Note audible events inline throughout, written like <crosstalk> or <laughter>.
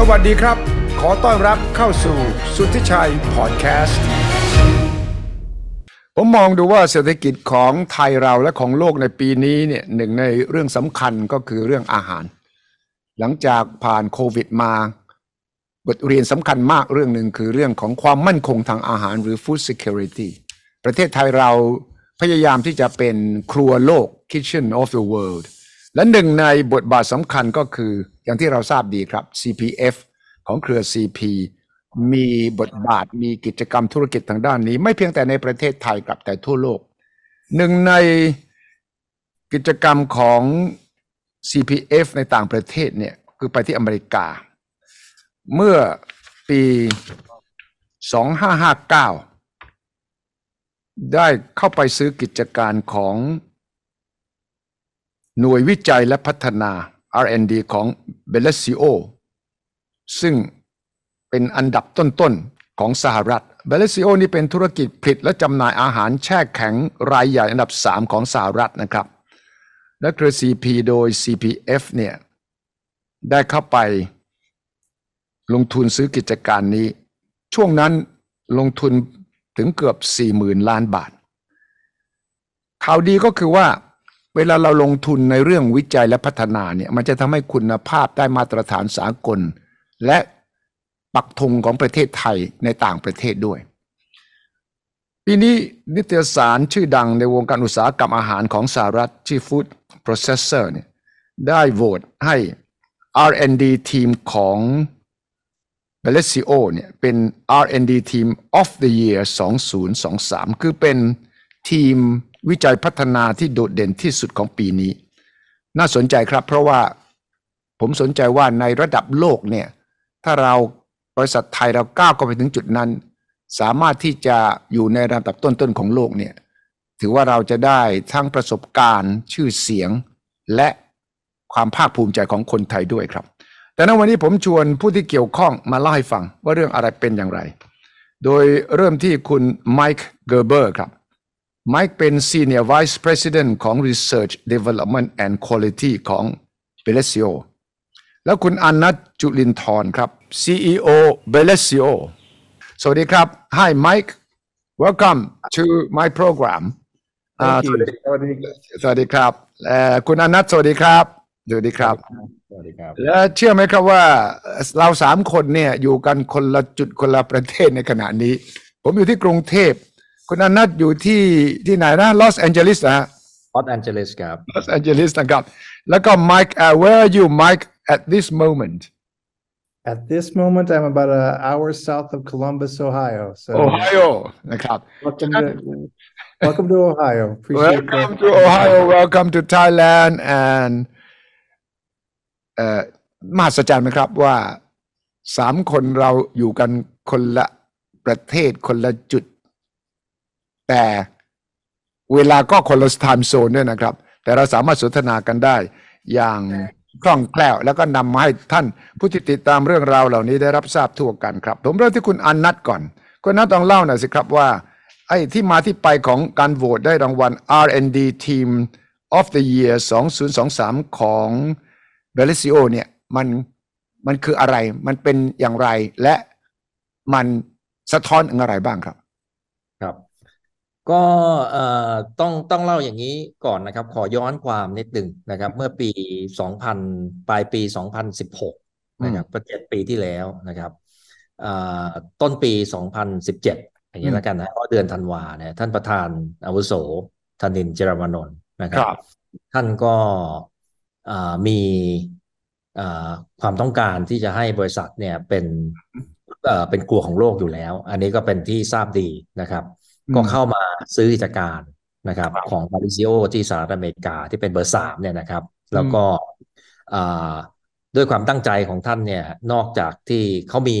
สวัสดีครับ ขอต้อนรับเข้าสู่สุทธิชัยพอดแคสต์ ผมมองดูว่าเศรษฐกิจของไทยเราและของโลกในปีนี้เนี่ยหนึ่งในเรื่องสำคัญก็คือเรื่องอาหาร หลังจากผ่านโควิดมา บทเรียนสำคัญมากเรื่องหนึ่งคือเรื่องของความมั่นคงทางอาหารหรือ food security ประเทศไทยเราพยายามที่จะเป็นครัวโลก kitchen of the world และหนึ่งในบทบาทสำคัญก็คืออย่างที่เราทราบดีครับ CPF ของเครือ CP มีบทบาทมีกิจกรรมธุรกิจทางด้านนี้ ไม่เพียงแต่ในประเทศไทยครับแต่ทั่วโลก หนึ่งในกิจกรรมของ CPF ในต่างประเทศเนี่ยคือไปที่อเมริกา เมื่อปี 2559 ได้เข้าไปซื้อกิจการของ หน่วยวิจัยและพัฒนา R&D ของ b e l l a c i o ซึ่งเป็นอันดับต้นๆ ของสหรัฐ b e l l a c i o นี่เป็นธุรกิจผลิตและจำหน่ายอาหารแช่แข็งรายใหญ่อันดับ 3 ของสหรัฐนะครับ และเครือ CP โดย CPF เนี่ยได้เข้าไปลงทุนซื้อกิจการนี้ ช่วงนั้นลงทุนถึงเกือบ 40,000 ล้านบาทข่าวดีก็คือว่า เวลาเราลงทุนในเรื่องวิจัยและพัฒนาเนี่ยมันจะทำให้คุณภาพได้มาตรฐานสากล และปักธงของประเทศไทยในต่างประเทศด้วยปีนี้นิตยสารชื่อดังในวงการอุตสาหกรรมอาหารของสหรัฐชื่อ Food Processor เนี่ยได้โหวตให้ R&D ทีมของ b e l l e c i o เนี่ยเป็น R&D Team of the Year 2023 คือเป็นทีม วิจัยพัฒนาที่โดดเด่นที่สุดของปีนี้ น่าสนใจครับ เพราะว่าผมสนใจว่าในระดับโลกเนี่ยถ้าเราบริษัทไทยเราก้าวเข้าไปถึงจุดนั้น สามารถที่จะอยู่ในระดับต้นๆของโลกเนี่ยถือว่าเราจะได้ทั้งประสบการณ์ชื่อเสียง และความภาคภูมิใจของคนไทยด้วยครับ แต่ในวันนี้ผมชวนผู้ที่เกี่ยวข้องมาเล่าให้ฟังว่าเรื่องอะไรเป็นอย่างไร โดยเริ่มที่คุณไมค์เกอร์เบอร์ครับ ไมค์เป็น Senior Vice President ของ Research Development and Quality ของ b e l l e c i o แล้วคุณอนัทจุลินทร์ครับ CEO b e l l e c i o สวัสดีครับ Hi Mike welcome to my program อ่า Thank you สวัสดีสวัสดีครับเอ่อคุณอนัทสวัสดีครับสวัสดีครับสวัสดีครับ และเชื่อไหมครับว่าเราสามคนเนี่ยอยู่กันคนละจุดคนละประเทศในขณะนี้ ผมอยู่ที่กรุงเทพ คุณอนัทอยู่ที่ที่ไหนนะลอสแอนเจลิสนะฮะลอสแอนเจลิสครับลอสแอนเจลิสนะครับ แล้วก็ไมค์ uh, where are you Mike at this moment At this moment, I'm about an hour south of Columbus, Ohio. So Ohio นะครับ welcome to welcome to Ohio. Appreciate Welcome that. to Ohio welcome to Thailand and เอ่อมหัศจรรย์ไหมครับว่าสามคนเราอยู่กันคนละประเทศคนละจุด แต่เวลาก็คนละ time zone ด้วยนะครับ แต่เราสามารถสนทนากันได้อย่างคล่องแคล่วแล้วก็นำมาให้ท่านผู้ที่ติดตามเรื่องราวเหล่านี้ได้รับทราบทั่วกันครับ ผมเริ่มที่คุณอนัทก่อนคุณอนัทต้องเล่าหน่อยสิครับว่าไอ้ที่มาที่ไปของการโหวตได้รางวัล R&D Team of the Year 2023 ของ b e l l i c i o เนี่ยมันมันคืออะไร มันเป็นอย่างไรและมันสะท้อนอะไรบ้างครับครับ ก็เอ่อต้องต้องเล่าอย่างนี้ก่อนนะครับ ขอย้อนความนิดหนึ่งนะครับ เมื่อปี 2000 ปลายปี 2016 นะครับก็เจ็ดปีที่แล้วนะครับเอ่อต้นปี 2017 อย่างนี้แล้วกันนะเพราะเดือนธันวาเนี่ยท่านประธานอาวุโสธนินทร์เจรมานนท์นะครับ ท่านก็เอ่อมีเอ่อความต้องการที่จะให้บริษัทเนี่ยเป็นเอ่อเป็นครัวของโลกอยู่แล้ว อันนี้ก็เป็นที่ทราบดีนะครับอืม ก็เข้ามาซื้อกิจการนะครับครับ ของบาริซิโอที่สหรัฐอเมริกาที่เป็นเบอร์สามเนี่ยนะครับ แล้วก็อ่าด้วยความตั้งใจของท่านเนี่ยนอกจากที่เขามี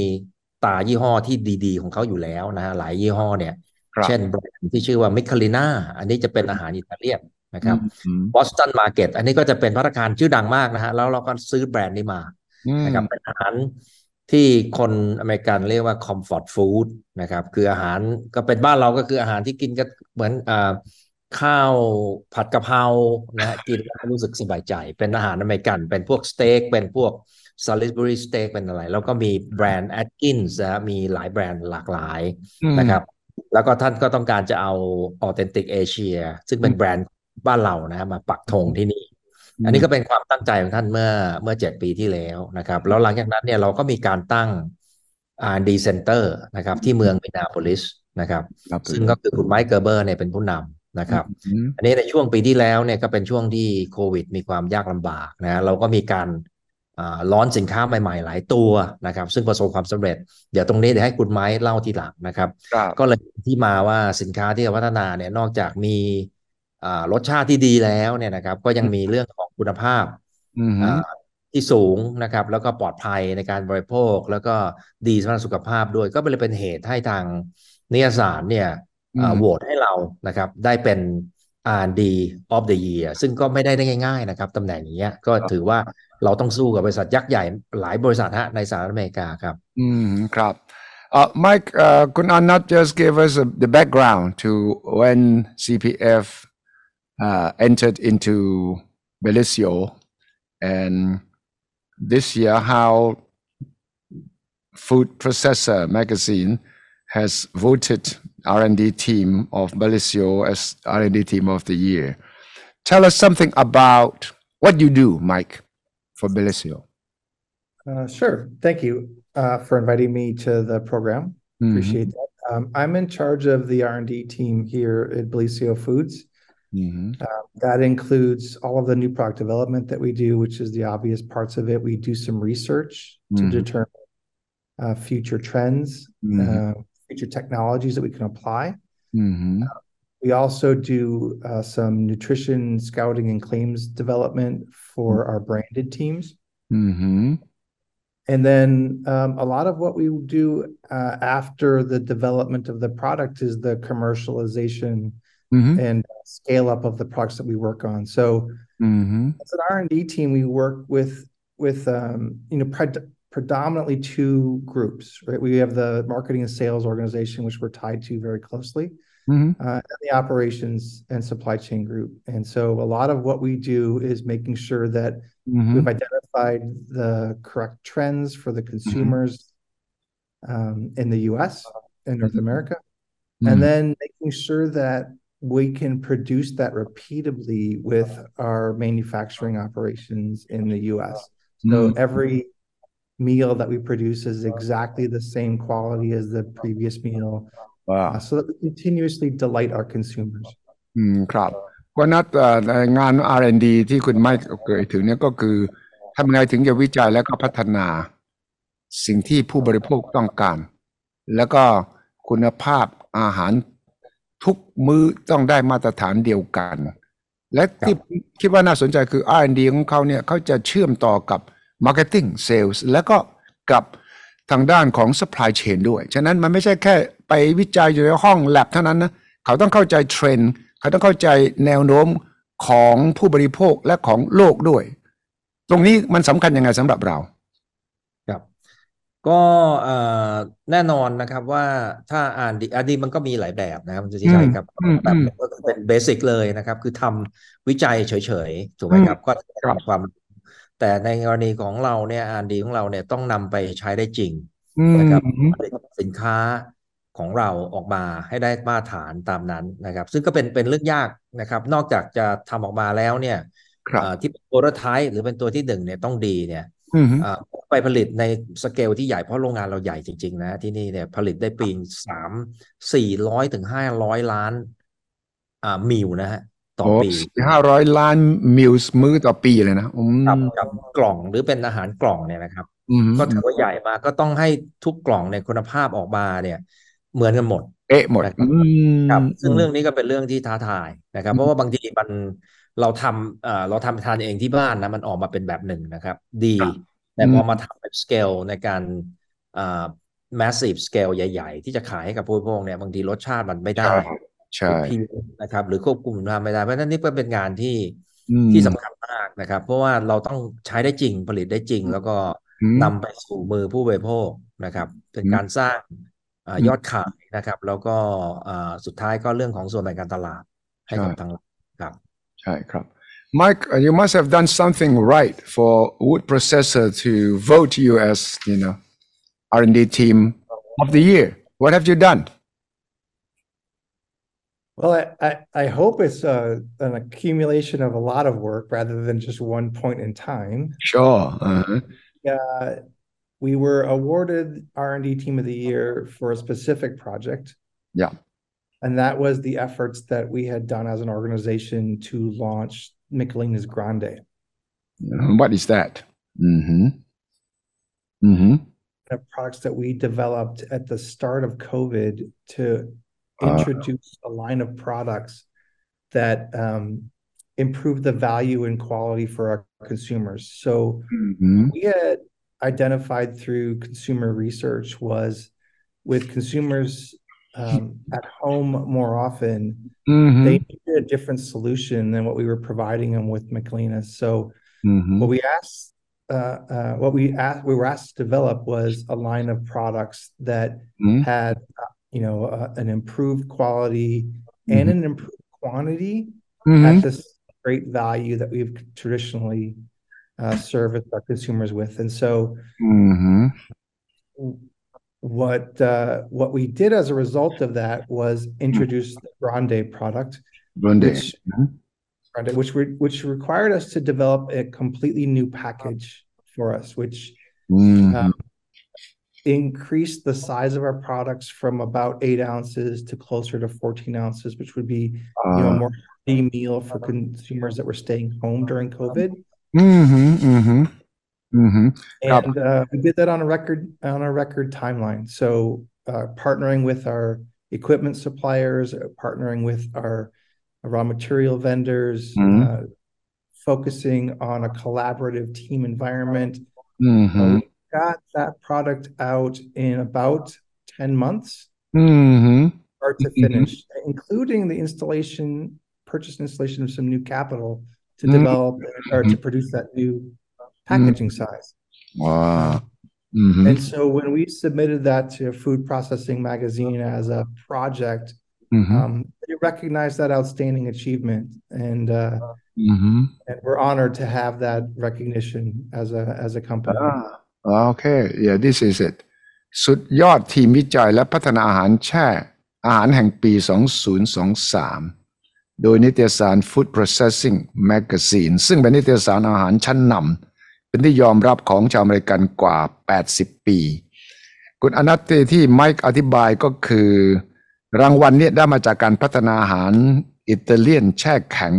ตายี่ห้อที่ดีๆ ของเขาอยู่แล้วนะฮะหลายยี่ห้อเนี่ยครับเช่นแบรนด์ที่ชื่อว่า Michelina อันนี้จะเป็นอาหารอิตาเลียนนะครับอืม Boston Market อันนี้ก็จะเป็นพัตตาคารชื่อดังมากนะฮะแล้วเราก็ซื้อแบรนด์นี้มาอืมนะครับเป็นอาหาร ที่คนอเมริกันเรียกว่า comfort food นะครับ คืออาหารก็เป็นบ้านเราก็คืออาหารที่กินก็เหมือนอ่าข้าวผัดกะเพรานะฮะกินแล้วรู้สึกสบายใจ เป็นอาหารอเมริกัน เป็นพวกสเต็กเป็นพวก Salisbury Steak เป็นอะไร แล้วก็มีแบรนด์ Atkins นะฮะมีหลายแบรนด์หลากหลายอืมนะครับ แล้วก็ท่านก็ต้องการจะเอา Authentic Asia ซึ่งเป็นแบรนด์บ้านเรานะฮะมาปักธงที่นี่ อันนี้ก็เป็นความตั้งใจของท่านเมื่อเมื่อเจ็ดปีที่แล้วนะครับ แล้วหลังจากนั้นเนี่ยเราก็มีการตั้ง R&D Center นะครับ ที่เมืองมินาโพลิสนะครับครับซึ่งก็คือคุณไมค์เกอร์เบอร์เนี่ยเป็นผู้นำนะครับอืมอันนี้ในช่วงปีที่แล้วเนี่ยก็เป็นช่วงที่โควิด มีความยากลำบากนะเราก็มีการอ่าล้อนสินค้าใหม่ ๆ หลายตัวนะครับ ซึ่งประสบความสำเร็จ เดี๋ยวตรงนี้เดี๋ยวให้คุณไม้เล่าทีหลังนะครับครับก็เลยที่มาว่าสินค้าที่เราพัฒนาเนี่ยนอกจากมีอ่า รสชาติที่ดีแล้วเนี่ยนะครับ ก็ยังมีเรื่องของคุณภาพอืมอ่าที่สูงนะครับ แล้วก็ปลอดภัยในการบริโภค แล้วก็ดีสำหรับสุขภาพด้วย ก็เลยเป็นเหตุให้ทางนิยสารเนี่ยอ่าอืมโหวตให้เรานะครับ ได้เป็น R&D of the Year ซึ่งก็ไม่ได้ได้ง่าย ๆ นะครับตำแหน่งอย่างเงี้ยก็ถือว่าเราต้องสู้กับบริษัทยักษ์ใหญ่หลายบริษัทฮะในสหรัฐอเมริกาครับ อืมครับ Uh, Mike, uh, could I not just give us a, the background to when CPF uh, entered into Bellisio and this year how Food Processor magazine has voted R&D team of Bellisio as R&D team of the year. Tell us something about what you do, Mike, for Bellisio. Uh, sure. Thank you uh, for inviting me to the program. Mhm. Appreciate that. Um, I'm in charge of the R&D team here at Belicio Foods. Mhm. That includes all of the new product development that we do, which is the obvious parts of it. We do some research to Mhm. determine uh, future trends, Mhm. uh, future technologies that we can apply. Mhm. We also do uh, some nutrition scouting and claims development for our branded teams. Mhm. And then um, a lot of what we do uh, after the development of the product is the commercialization Mhm. and scale up of the products that we work on. So Mhm. as an R&D team, we work with with um, you know pred- predominantly two groups, right? We have the marketing and sales organization, which we're tied to very closely, Mhm. uh, and the operations and supply chain group. And so a lot of what we do is making sure that Mhm. we've identified the correct trends for the consumers um, in the US and North Mhm. America, Mhm. and then making sure that we can produce that repeatably with our manufacturing operations in the US. So Mm. every meal that we produce is exactly the same quality as the previous meal, Wow. uh, so that we continuously delight our consumers. อืมครับก็นัดเอ่อในงาน R&D ที่คุณไม่เกิดถึงเนี่ยก็คือทำไงถึงจะวิจัยแล้วก็พัฒนา สิ่งที่ผู้บริโภคต้องการ แล้วก็คุณภาพอาหาร ทุกมื้อต้องได้มาตรฐานเดียวกัน และที่คิดว่าน่าสนใจคือ R&D ของเขาเนี่ยเขาจะเชื่อมต่อกับ Marketing Sales แล้วก็กับทางด้านของ Supply Chain ด้วย ฉะนั้นมันไม่ใช่แค่ไปวิจัยอยู่ในห้อง lab เท่านั้นนะเขาต้องเข้าใจเทรนด์เขาต้องเข้าใจแนวโน้มของผู้บริโภคและของโลกด้วย ตรงนี้มันสำคัญยังไงสำหรับเราครับ ก็เอ่อแน่นอนนะครับว่าถ้าอ่านดีอ่านดีมันก็มีหลายแบบนะครับมันจะใช่ครับอืมแบบอืมหนึ่งก็คือเป็นเบสิกเลยนะครับ คือทำวิจัยเฉยๆถูกไหมครับ ก็ครับทำความ แต่ในกรณีของเราเนี่ยอ่านดีของเราเนี่ยต้องนำไปใช้ได้จริงอืมนะครับผลิตสินค้าของเราออกมาให้ได้มาตรฐานตามนั้นนะครับ ซึ่งก็เป็นเป็นเรื่องยากนะครับ นอกจากจะทำออกมาแล้วเนี่ยครับเอ่อที่เป็นโปรโตไทป์หรือเป็นตัวที่หนึ่งเนี่ยต้องดีเนี่ยอืมอ่า ไปผลิตในสเกลที่ใหญ่เพราะโรงงานเราใหญ่จริง ๆ นะ ที่นี่เนี่ยผลิตได้ปีสามสี่ร้อยถึงห้าร้อยล้าน อ่ามิลนะฮะต่อโอ้ปีห้าร้อยล้านมิลส์มื้อต่อปีเลยนะอืมกับกับกล่องหรือเป็นอาหารกล่องเนี่ยนะครับอืมก็ถือว่าใหญ่มากก็ต้องให้ทุกกล่องในยคุณภาพออกมาเนี่ย เหมือนกันหมด เอ๊ะหมดนะครับอืมครับซึ่งเรื่องนี้ก็เป็นเรื่องที่ท้าทายนะครับ เพราะว่าบางทีมัน เราทำเอ่อเราทำทานเองที่บ้านนะมันออกมาเป็นแบบหนึ่งนะครับ ดีครับแต่พออมมาทำเป็นสเกลในการอ่า massive scale ใหญ่ ๆ ที่จะขายให้กับผู้บริโภคเนี่ยบางทีรสชาติมันไม่ได้ใช่หรือเพี้ยนนะครับ หรือควบคุมคุณภาพไม่ได้ เพราะฉะนั้นนี่ก็เป็นงานที่อืมที่สำคัญมากนะครับ เพราะว่าเราต้องใช้ได้จริงผลิตได้จริง แล้วก็อืมนำไปสู่มือผู้บริโภคนะครับเป็นอืมการสร้างอ่าอืมยอดขายนะครับ แล้วก็อ่าสุดท้ายก็เรื่องของส่วนแบ่งการตลาดให้กับใช่ทางเรา right, crap. Mike, uh, you must have done something right for Wood Processor to vote you as you know R&D team of the year. What have you done? Well, I, I, I hope it's uh, an accumulation of a lot of work rather than just one point in time. Sure. Uh-huh. Uh, we were awarded R&D Team of the Year for a specific project. Yeah. And that was the efforts that we had done as an organization to launch Michelina's Grande. What is that? Mm-hmm. Mm-hmm. The products that we developed at the start of COVID to Uh. introduce a line of products that um, improve the value and quality for our consumers. So Mm-hmm. we had identified through consumer research was with consumers um, at home more often, Mm-hmm. they needed a different solution than what we were providing them with McLean. So Mm-hmm. what we asked, uh, uh, what we asked, we were asked to develop was a line of products that Mhm. had, uh, you know, uh, an improved quality and an improved quantity Mm-hmm. at this great value that we've traditionally uh, serviced our consumers with. And so Mm-hmm. What uh, what we did as a result of that was introduce the Grande product, Grande. which Mhm. Grande, which re- which required us to develop a completely new package for us, which Mhm. um, increased the size of our products from about eight ounces to closer to 14 ounces, which would be you know a Uh, more hearty meal for consumers that were staying home during COVID. mm-hmm. Mm-hmm. Mm-hmm. And uh, we did that on a record on a record timeline. So uh, partnering with our equipment suppliers, uh, partnering with our raw material vendors, Mhm. uh, focusing on a collaborative team environment. Uh, Mm-hmm. we got that product out in about 10 months, Mm-hmm. start to Mhm. finish, including the installation, purchase installation of some new capital to Mhm. develop or to produce that new packaging size. Wow. Mm-hmm. And so when we submitted that to Food Processing Magazine as a project, Mm-hmm. um, they recognized that outstanding achievement, and uh, Mm-hmm. and we're honored to have that recognition as a as a company. Ah, okay. Yeah, this is it. สุดยอดทีมวิจัยและพัฒนาอาหารแช่ อาหารแห่งปี 2023 โดยนิตยสาร Food Processing Magazine ซึ่งเป็นนิตยสารอาหารชั้นนำ เป็นที่ยอมรับของชาวอเมริกันกว่า 80 ปี คุณอนัตติที่ไมค์อธิบายก็คือ รางวัลเนี่ยได้มาจากการพัฒนาอาหารอิตาเลียนแช่แข็ง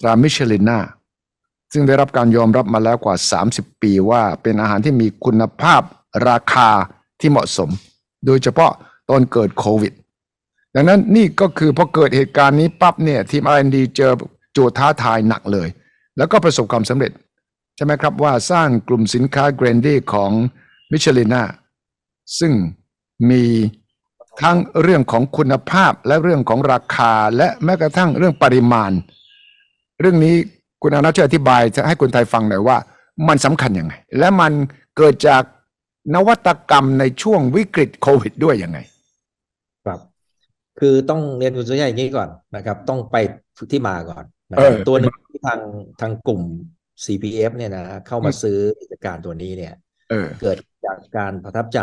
ตรา Michelinaซึ่งได้รับการยอมรับมาแล้วกว่า 30 ปีว่าเป็นอาหารที่มีคุณภาพราคาที่เหมาะสม โดยเฉพาะตอนเกิดโควิด ดังนั้นนี่ก็คือพอเกิดเหตุการณ์นี้ปั๊บเนี่ยทีม R&D เจอโจทย์ท้าทายหนักเลย แล้วก็ประสบความสำเร็จ ใช่ไหมครับว่าสร้างกลุ่มสินค้า Grande ของ Michelina ซึ่งมีทั้งเรื่องของคุณภาพและเรื่องของราคาและแม้กระทั่งเรื่องปริมาณ เรื่องนี้คุณอนัทช่วยอธิบายจะให้คนไทยฟังหน่อยว่า มันสำคัญยังไง และมันเกิดจากนวัตกรรมในช่วงวิกฤตโควิดด้วยยังไง ครับ คือต้องเรียนคุณสุชัยอย่างนี้ก่อนนะครับ ต้องไปที่มาก่อนนะเอครับอตัวหนึ่งที่ทางทางกลุ่ม CPF เนี่ยนะเข้ามาซื้อกิจการตัวนี้เนี่ยเออเกิดจากการประทับใจ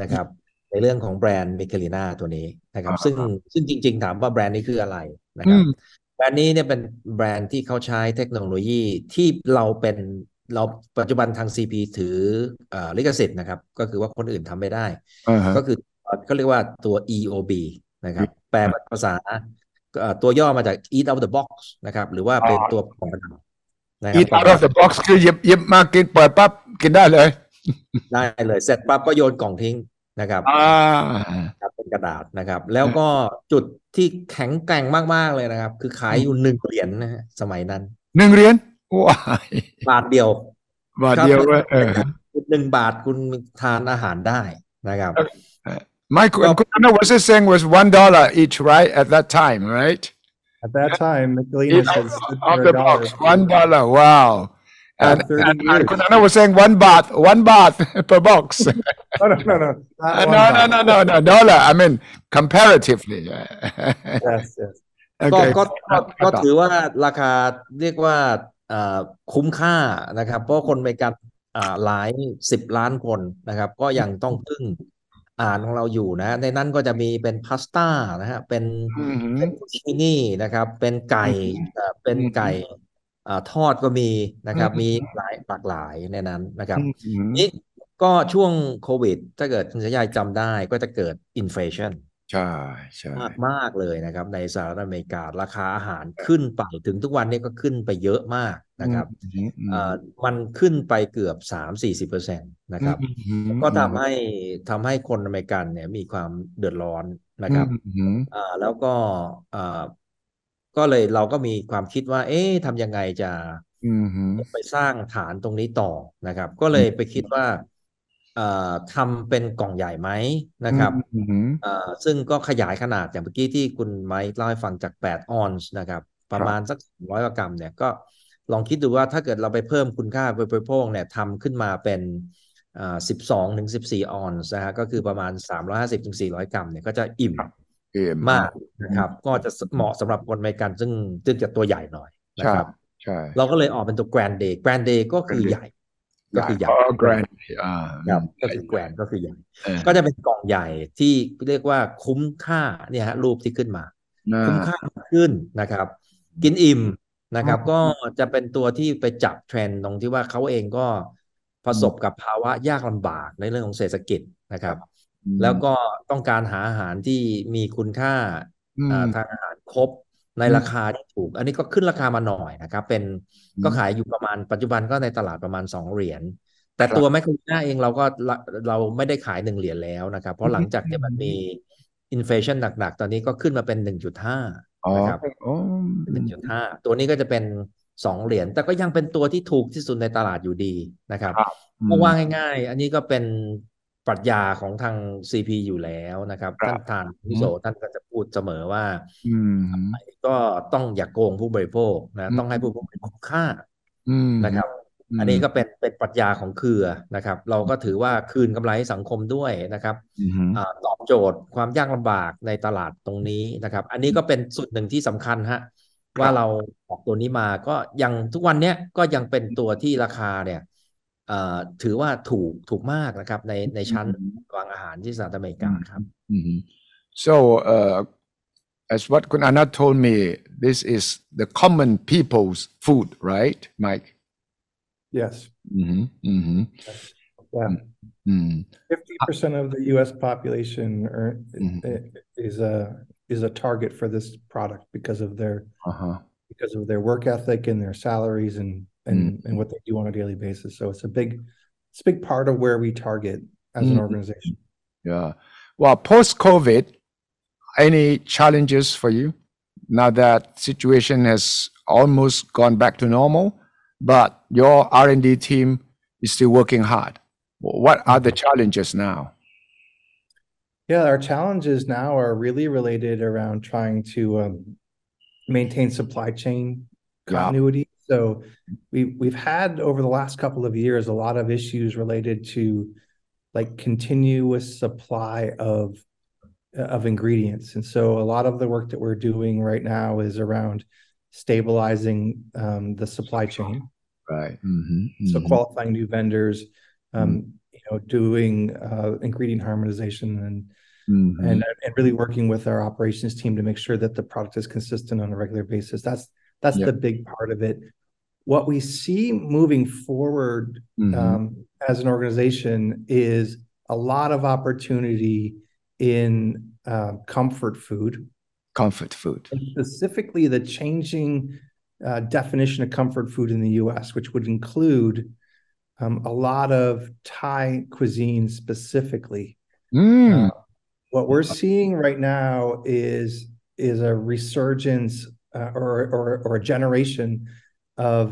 นะครับ ในเรื่องของแบรนด์มิเคลิน่าตัวนี้นะครับอ่าซึ่งซึ่งจริง ๆ ถามว่าแบรนด์นี้คืออะไรนะคอืรับมแบรนด์นี้เนี่ยเป็นแบรนด์ที่เขาใช้เทคโนโลยีที่เราเป็นเราปัจจุบันทาง CP ถือเอ่อลิขสิทธิ์นะครับ ก็คือว่าคนอื่นทำไม่ได้อ่าฮะก็คือเขาเรียกว่าตัว EOB นะครับ แปลเป็นภาษาเอ่อตัวย่อมาจาก Eat Out of the Box นะครับ หรือว่าเป็นตัวของ ประดับนะครั eat บ out of the box คือหยิบหยิบมากินเปิดปั๊บกินได้เลย ได้เลยเสร็จปั๊บก็โยนกล่องทิ้งนะครับอ่าครับเป็นกระดาษนะครับ แล้วก็จุดที่แข็งแกร่งมาก ๆ เลยนะครับ คือขายอยู่หนึ่งเหรียญนะฮะสมัยนั้นหนึ่งเหรียญว้ายบาทเดียว บาทเดียวเว้ยเออหนึ่งบาทคุณทานอาหารได้นะครับ Michael Well- and Kunana was just saying was one dollar each right at that time right At that time, eat Michelina's out had stood of for the a dollar. box one dollar wow and, For 30 and, and years. Kunana was saying one baht one baht per box No, no, no, no. Uh, Not no, one no, dollar. no, no, no, dollar. I mean, comparatively. Yes, yes. ก็ Okay. ก็ก็ก็ต่อถือว่าราคาเรียกว่าอ่าคุ้มค่านะครับ เพราะคนอเมริกันอ่าหลายสิบล้านคนนะครับ ก็ยังต้องพึ่ง อ่านของเราอยู่นะ ในนั้นก็จะมีเป็นพาสต้านะฮะเป็นอืมเป็นชินี่นะครับ เป็นไก่เอ่อเป็นอืมไก่อ่าทอดก็มีนะครับอืมมีหลายหลากหลายในนั้นนะครับอืมนี่ก็ช่วงโควิด ถ้าเกิดคุณชยายจำได้ก็จะเกิดอินฟลชันใช่ใช่มากมากเลยนะครับ ในสหรัฐอเมริการาคาอาหารขึ้นไปถึงทุกวันนี้ก็ขึ้นไปเยอะมาก นะครับอืมอืมเอ่อมันขึ้นไปเกือบสามสี่สิบเปอร์เซ็นต์นะครับอืมก็ทำให้ทำให้คนอเมริกันเนี่ยมีความเดือดร้อนนะครับอืมอ่าแล้วก็อ่าก็เลยเราก็มีความคิดว่า เอ๊ะทำยังไงจะอืมไปสร้างฐานตรงนี้ต่อนะครับ ก็เลยไปคิดว่าเอ่อทำเป็นกล่องใหญ่ไหมนะครับอืมเอ่อซึ่งก็ขยายขนาดอย่างเมื่อกี้ที่คุณไมค์เล่าให้ฟังจาก 8 ออนซ์นะครับ ประมาณสักร้อยกรัมเนี่ยก็ ลองคิดดูว่าถ้าเกิดเราไปเพิ่มคุณค่าบริโภคเนี่ยทำขึ้นมาเป็นอ่า12ถึง14ออนซ์นะฮะก็คือประมาณ350ถึง400กรัมเนี่ยก็จะอิ่มเอ็มมากนะครับ ก็จะเหมาะสำหรับคนอเมริกันซึ่งซึ่งจะตัวใหญ่หน่อยนะใช่ครับใช่เราก็เลยออกเป็นตัว Grand Day Grand Day ก็คือ Grand Day ใหญ่ ก็คือใหญ่อ๋อ grand อ่าครับก็คือ Grand ก็คือใหญ่เออก็จะเป็นกล่องใหญ่ที่เรียกว่าคุ้มค่าเนี่ยฮะรูปที่ขึ้นมาน่าคุ้มค่าขึ้นนะครับ กินอิ่ม นะครับอืมก็จะเป็นตัวที่ไปจับเทรนด์ตรงที่ว่าเขาเองก็ประสบกับภาวะยากลำบากในเรื่องของเศรษฐกิจนะครับ แล้วก็ต้องการหาอาหารที่มีคุณค่าอืมอ่าทางอาหารครบในอืมราคาที่ถูก อันนี้ก็ขึ้นราคามาหน่อยนะครับ เป็นอืมก็ขายอยู่ประมาณปัจจุบันก็ในตลาดประมาณสองเหรียญแต่ครับตัวแมคโครน่าเองเราก็ละเราไม่ได้ขายหนึ่งเหรียญแล้วนะครับ เพราะหลังจากที่มันมีอินฟลชันหนัก ๆ ตอนนี้ก็ขึ้นมาเป็นหนึ่งจุดห้าอ๋อ นะครับอ๋อหนึ่งจุดห้าตัวนี้ก็จะเป็นสองเหรียญแต่ก็ยังเป็นตัวที่ถูกที่สุดในตลาดอยู่ดีนะครับครับเพราะว่าง่าย ๆ อันนี้ก็เป็นปรัชญาของทาง CP อยู่แล้วนะครับครัท่าบนทานวิโสท่านก็จะพูดเสมอว่าอืมก็ต้องอย่าโกงผู้บริโภคนะอืมต้องให้ผู้บริโภคคุ้มค่าอืมนะครับม อันนี้ก็เป็นเป็นปรัชญาของเครือนะครับ เราก็ถือว่าคืนกำไรให้สังคมด้วยนะครับอืมอ่าตอบโจทย์ความยากลำบากในตลาดตรงนี้นะครับ อันนี้ก็เป็นส่วนหนึ่งที่สำคัญฮะว่าเราออกตัวนี้มาก็ยังทุกวันเนี้ยก็ยังเป็นตัวที่ราคาเนี่ยเอ่อถือว่าถูกถูกมากนะครับ ในในชั้นวางอาหารที่สหรัฐอเมริกาครับ Mhm. So, uh, as what Kun Anna told me, this is the common people's food, right, Mike? Yes. hmm hmm Yeah. Mm. Fifty percent of the US population are, Mhm. is a, is a target for this product because of their, Uh-huh. because of their work ethic and their salaries and, and, and what they do on a daily basis. So it's a big, it's a big part of where we target as an Mhm. organization. Yeah. Well, post-COVID, any challenges for you now that situation has almost gone back to normal, but your R&D team is still working hard. What are the challenges now? Yeah, our challenges now are really related around trying to um, maintain supply chain continuity. So we we've had over the last couple of years a lot of issues related to like continuous supply of of ingredients. And so a lot of the work that we're doing right now is around stabilizing um, the supply chain. Right. Mm-hmm. So qualifying new vendors, um, you know, doing uh, ingredient harmonization and Mm-hmm. and and really working with our operations team to make sure that the product is consistent on a regular basis. That's that's Yeah. the big part of it. What we see moving forward Mhm. um, as an organization is a lot of opportunity in uh, comfort food, comfort food. and specifically the changing uh, definition of comfort food in the U.S., which would include um, a lot of Thai cuisine specifically Mm. what we're seeing right now is is a resurgence uh, or, or or a generation of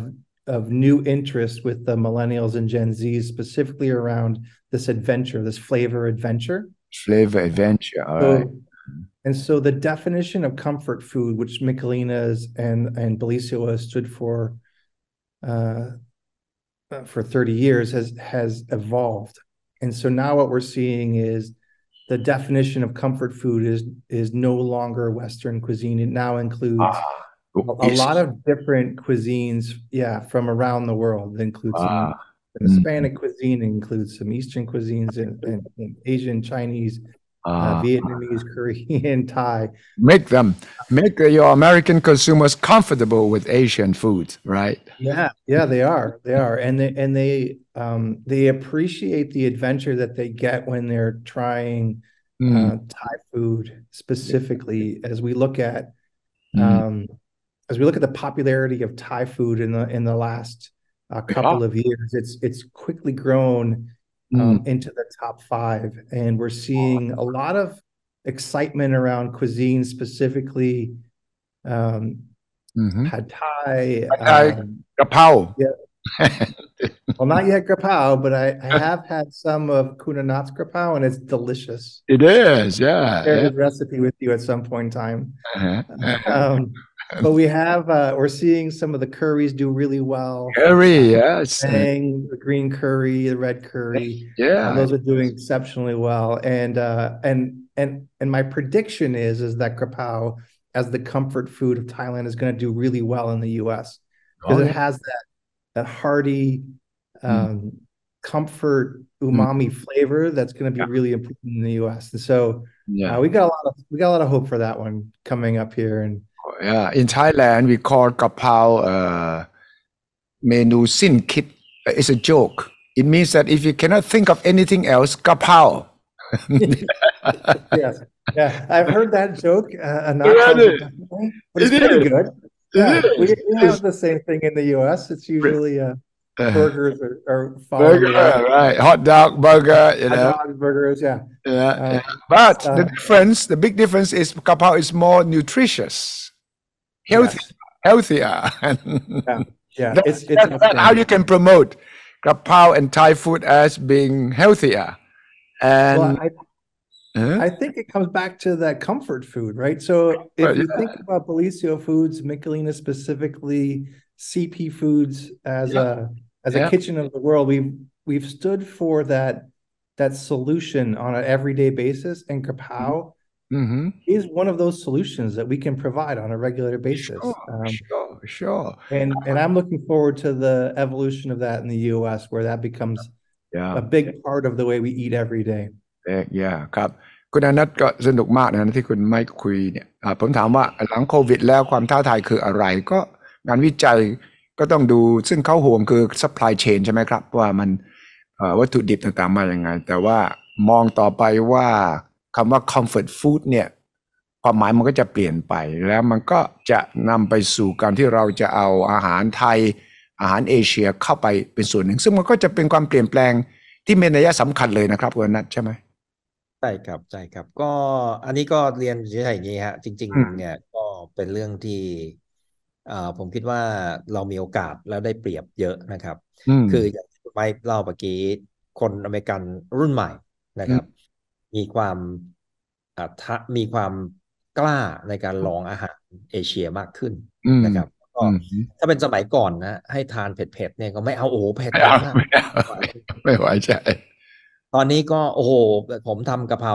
of new interest with the millennials and Gen Zs specifically around this adventure, this flavor adventure. Flavor adventure. All So- right. And so the definition of comfort food, which Michelinas and and Bellissimo has stood for uh, uh, for 30 years, has has evolved. And so now what we're seeing is the definition of comfort food is is no longer Western cuisine. It now includes a, a lot of different cuisines, yeah, from around the world. It includes Ah. Hispanic cuisine, it includes some Eastern cuisines and, and, and Asian, Chinese, uh, Ah. Vietnamese, <laughs> Korean, Thai. make them make your American consumers comfortable with Asian foods, right? Yeah, yeah, they are. They are, and they and they um they appreciate the adventure that they get when they're trying Mm, uh, Thai food specifically. As we look at mm. um as we look at the popularity of Thai food in the in the last uh, couple of years, it's it's quickly grown um, mm. into the top five. And we're seeing a lot of excitement around cuisine, specifically um, mm-hmm. pad thai. Uh, Yeah. <laughs> well, not yet Kapow, but I, I, have had some of Kunanat's Kapow, and it's delicious. It is, yeah. I'll share yeah. the recipe with you at some point in time. Uh-huh. uh-huh. Um, but we have uh, we're seeing some of the curries do really well. Curry, yes. Saying the green curry, the red curry, Yeah. uh, those are doing exceptionally well. And uh, and and and my prediction is is that grapao, as the comfort food of Thailand, is going to do really well in the U.S. because Oh, it has that that hearty Mm. um, comfort umami flavor that's going to be Yeah. really important in the U.S. And so yeah. uh, we got a lot of we got a lot of hope for that one coming up here. And yeah. In Thailand, we call kapow uh, menu sin kit. It's a joke. It means that if you cannot think of anything else, kapow. <laughs> yes. Yeah, I've heard that joke. Uh, yeah, but it's it pretty is. good. Yeah, we, we, have the same thing in the U.S. It's usually uh, uh-huh. burgers or, burger, yeah, right? Hot dog burger, you know. Hot dog burgers, yeah. Yeah, uh, yeah. but the uh, difference, the big difference is kapow is more nutritious healthy, yes. healthier. Ah. <laughs> yeah, yeah. That, it's, it's that how you can promote Kapow and Thai food as being healthier. Ah. And well, I, huh? I, think it comes back to that comfort food, right? So if you think about Bellisio Foods, Michelina specifically, CP Foods as yeah. a as a kitchen of the world, we we've, we've stood for that that solution on an everyday basis, and Kapow. Mm-hmm Mhm. is one of those solutions that we can provide on a regular basis. Sure, Um, sure, sure. and and I'm looking forward to the evolution of that in the U.S., where that becomes Yeah. a big part of the way we eat every day. เอกยาครับคุณอนัทก็สนุกมากนะที่คุณไม่คุยเนี่ยอ่าผมถามว่าหลังโควิดแล้วความท้าทายคืออะไร ก็งานวิจัยก็ต้องดูซึ่งเขาห่วงคือ supply chain ใช่ไหมครับ ว่ามันเอ่อวัตถุดิบต่างๆมาอย่างไง แต่ว่ามองต่อไปว่า คำว่า comfort food เนี่ยความหมายมันก็จะเปลี่ยนไปแล้วมันก็จะนำไปสู่การที่เราจะเอาอาหารไทย อาหารเอเชียเข้าไปเป็นส่วนหนึ่ง ซึ่งมันก็จะเป็นความเปลี่ยนแปลงที่มีนัยสำคัญเลยนะครับคุณอนัทใช่ไหมใช่ครับใช่ครับ ก็อันนี้ก็เรียนเฉยๆอย่างนี้ฮะจริงอืมๆเนี่ยก็เป็นเรื่องที่อ่าผมคิดว่าเรามีโอกาสแล้วได้เปรียบเยอะนะครับอืมคืออย่างที่คุณไมค์เล่าเมื่อกี้คนอเมริกันรุ่นใหม่นะครับ มีความอ่าทะมีความกล้าในการลองอาหารเอเชียมากขึ้นอืมนะครับก็อืมถ้าเป็นสมัยก่อนนะ ให้ทานเผ็ดๆเนี่ยก็ไม่เอาโอ้โหเผ็ดไม่เอามากไม่เอาไม่ไหวใจตอนนี้ก็โอ้โหผมทำกะเพรา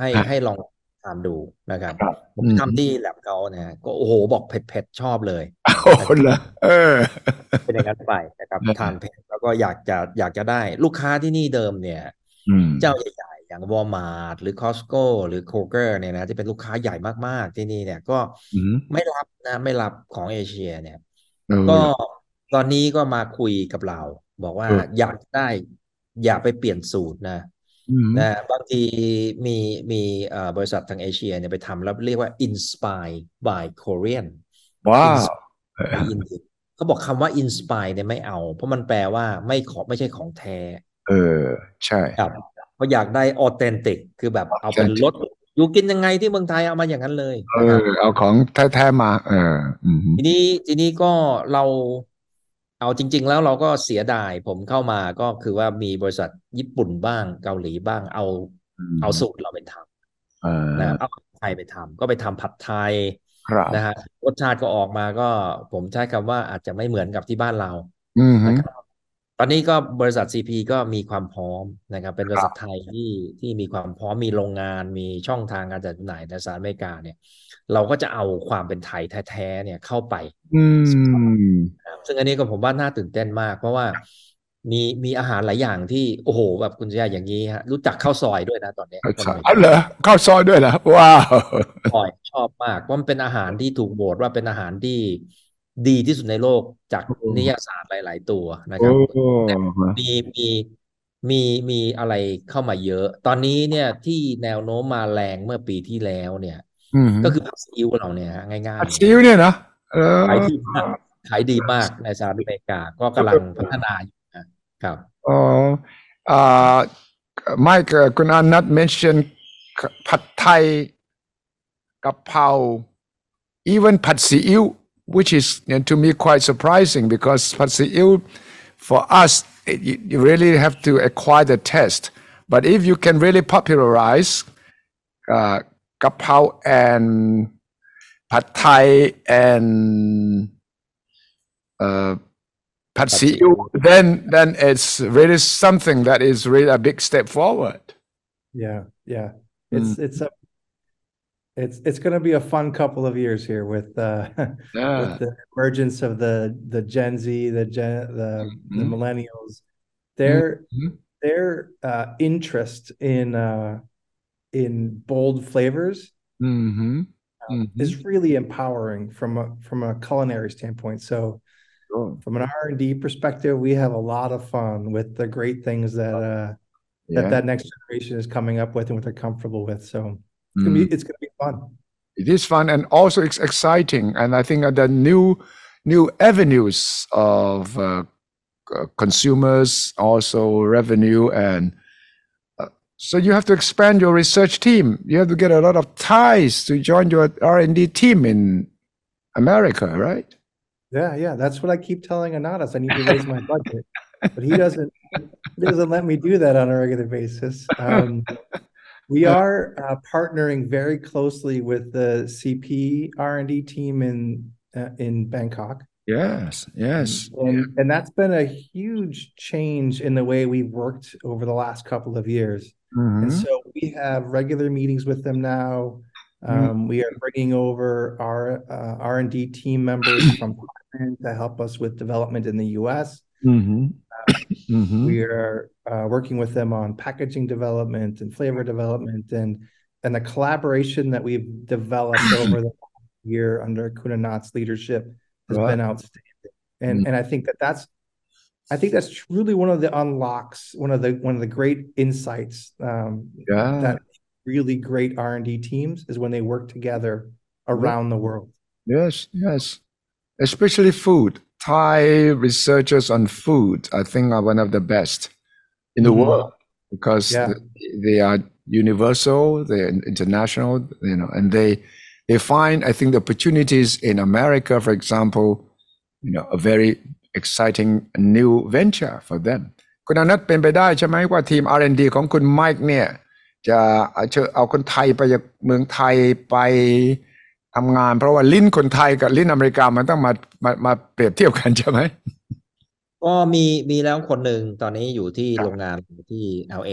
ให้ครับให้ลองทานดูนะครับครับผมอืมทำที่แลบเขาเนี่ยก็โอ้โหบอกเผ็ดๆชอบเลยโอ้โหเหรอเออ เป็นอย่างนั้นไปนะครับเออทานเผ็ดแล้วก็อยากจะอยากจะได้ ลูกค้าที่นี่เดิมเนี่ยอืมเจ้าใหญ่ๆ อย่าง Walmart หรือ Costco หรือ Kroger เนี่ยนะที่เป็นลูกค้าใหญ่มากๆ ที่นี่เนี่ยก็อืมไม่รับนะไม่รับของเอเชียเนี่ยเออก็ตอนนี้ก็มาคุยกับเรา บอกว่าเอออยากได้อย่าไปเปลี่ยนสูตรนะอืมนะบางทีมีมีเอ่อบริษัททางเอเชียเนี่ยไปทำแล้วเรียกว่า inspire by Korean ว้าว by Indian เขาบอกคำว่า inspire เนี่ยไม่เอา เพราะมันแปลว่าไม่ขอไม่ใช่ของแท้ เออ ใช่ครับ เขาอยากได้ authentic คือแบบเอาเป็น Authentic รสอยู่กินยังไงที่เมืองไทยเอามาอย่างนั้นเลยเอนะครับอเอาของแท้ๆมา เอออืมทีนี้ทีนี้ก็เราเอาจริง ๆ แล้วเราก็เสียดายผมเข้ามาก็คือว่ามีบริษัทญี่ปุ่นบ้างเกาหลีบ้าง เอาอืมเอาสูตรเราไปทเออำนะครับเอาไทยไปทำก็ไปทำผัดไทยครับนะฮะรสชาติก็ออกมาก็ ผมใช้คำว่าอาจจะไม่เหมือนกับที่บ้านเราอืมนะครับ ตอนนี้ก็บริษัท CP ก็มีความพร้อมนะครับ เป็นบริษัทไทยที่ที่มีความพร้อมมีโรงงานมีช่องทางการจัดจำหน่ายในสหรัฐอเมริกาเนี่ย เราก็จะเอาความเป็นไทยแท้ๆเนี่ยเข้าไปอืมนะครับซึ่งอันนี้ก็ผมว่าน่าตื่นเต้นมาก เพราะว่ามีมีอาหารหลายอย่างที่โอ้โห แบบคุณชายอย่างนี้ฮะรู้จักข้าวซอยด้วยนะตอนเนี้ยข้าวคนซอยอเมริเอากาเหรอข้าวซอยด้วยเหรอว้าวซอยชอบมากเพราะมันเป็นอาหารที่ถูกโหวตว่าเป็นอาหารที่ ดีที่สุดในโลกจากโอ้นิยายศาสตร์หลาย ๆ ตัวนะคโอ้รับมีมีมีมีอะไรเข้ามาเยอะ ตอนนี้เนี่ยที่แนวโน้มมาแรงเมื่อปีที่แล้วเนี่ยอืมก็คือผัดซีอิ๊วเราเนี่ยฮะง่ายผัดซีอิ๊วเนี่ยนะเออๆขายดีมากขายดีมากในสหรัฐอเมริกาก็กำลังพัฒนาอยู่นะครับอ๋ออ่า Mike คุณอานัท mention ผัดไทยกะเพรา even ผัดซีอิ๊ว which is to me quite surprising because Pasiyou, for us, it, you really have to acquire the taste. But if you can really popularize uh, kapow and pad thai and uh, pad siu, then then it's really something that is really a big step forward. Yeah, yeah, it's mm. it's a it's it's going to be a fun couple of years here with uh <laughs> yeah with the emergence of the the Gen Z, the Gen the the Mhm. millennials. Their Mhm. their uh interest in uh in bold flavors mm-hmm. is really empowering from a from a culinary standpoint. So Sure. from an R&D perspective, we have a lot of fun with the great things that uh that Yeah. that next generation is coming up with and what they're comfortable with. So it's gonna be it's gonna be fun. It is fun and also it's exciting, and I think that the new new avenues of uh, consumers, also revenue, and uh, so you have to expand your research team. You have to get a lot of ties to join your R and D team in America, right? Yeah, yeah. That's what I keep telling Anadas. I need to raise my <laughs> budget, but he doesn't he doesn't let me do that on a regular basis. Um, we are uh, partnering very closely with the CP R and D team in uh, in Bangkok, Yes, yes. and and that's been a huge change in the way we've worked over the last couple of years. And Mhm. so we have regular meetings with them now. Um, we are bringing over our uh, R and D team members from Thailand to help us with development in the U.S. Mhm. Mhm. We are uh, working with them on packaging development and flavor development, and and the collaboration that we've developed over the year under Kunanat's leadership has Right. been outstanding. And and I think that that's I think that's truly one of the unlocks, one of the one of the great insights um, Yeah. that really great R and D teams is when they work together around the world. Yes, yes. Especially food. Thai researchers on food, I think, are one of the best in the Mhm. world because Yeah. th- they are universal, they're international, you know, and they they find, I think, the opportunities in America, for example, you know, a very exciting new venture for them. คุณอนัทเป็นไปได้ใช่ไหมว่าทีม R&D ของคุณไมค์เนี่ย จะเอาเชิญเอาคนไทยไปจากเมืองไทยไป ทำงาน เพราะว่าลิ้นคนไทยกับลิ้นอเมริกามันต้องมามามาเปรียบเทียบกันใช่ไหมก็มีมีแล้วคนหนึ่งตอนนี้อยู่ที่ครับโรงงานที่ LA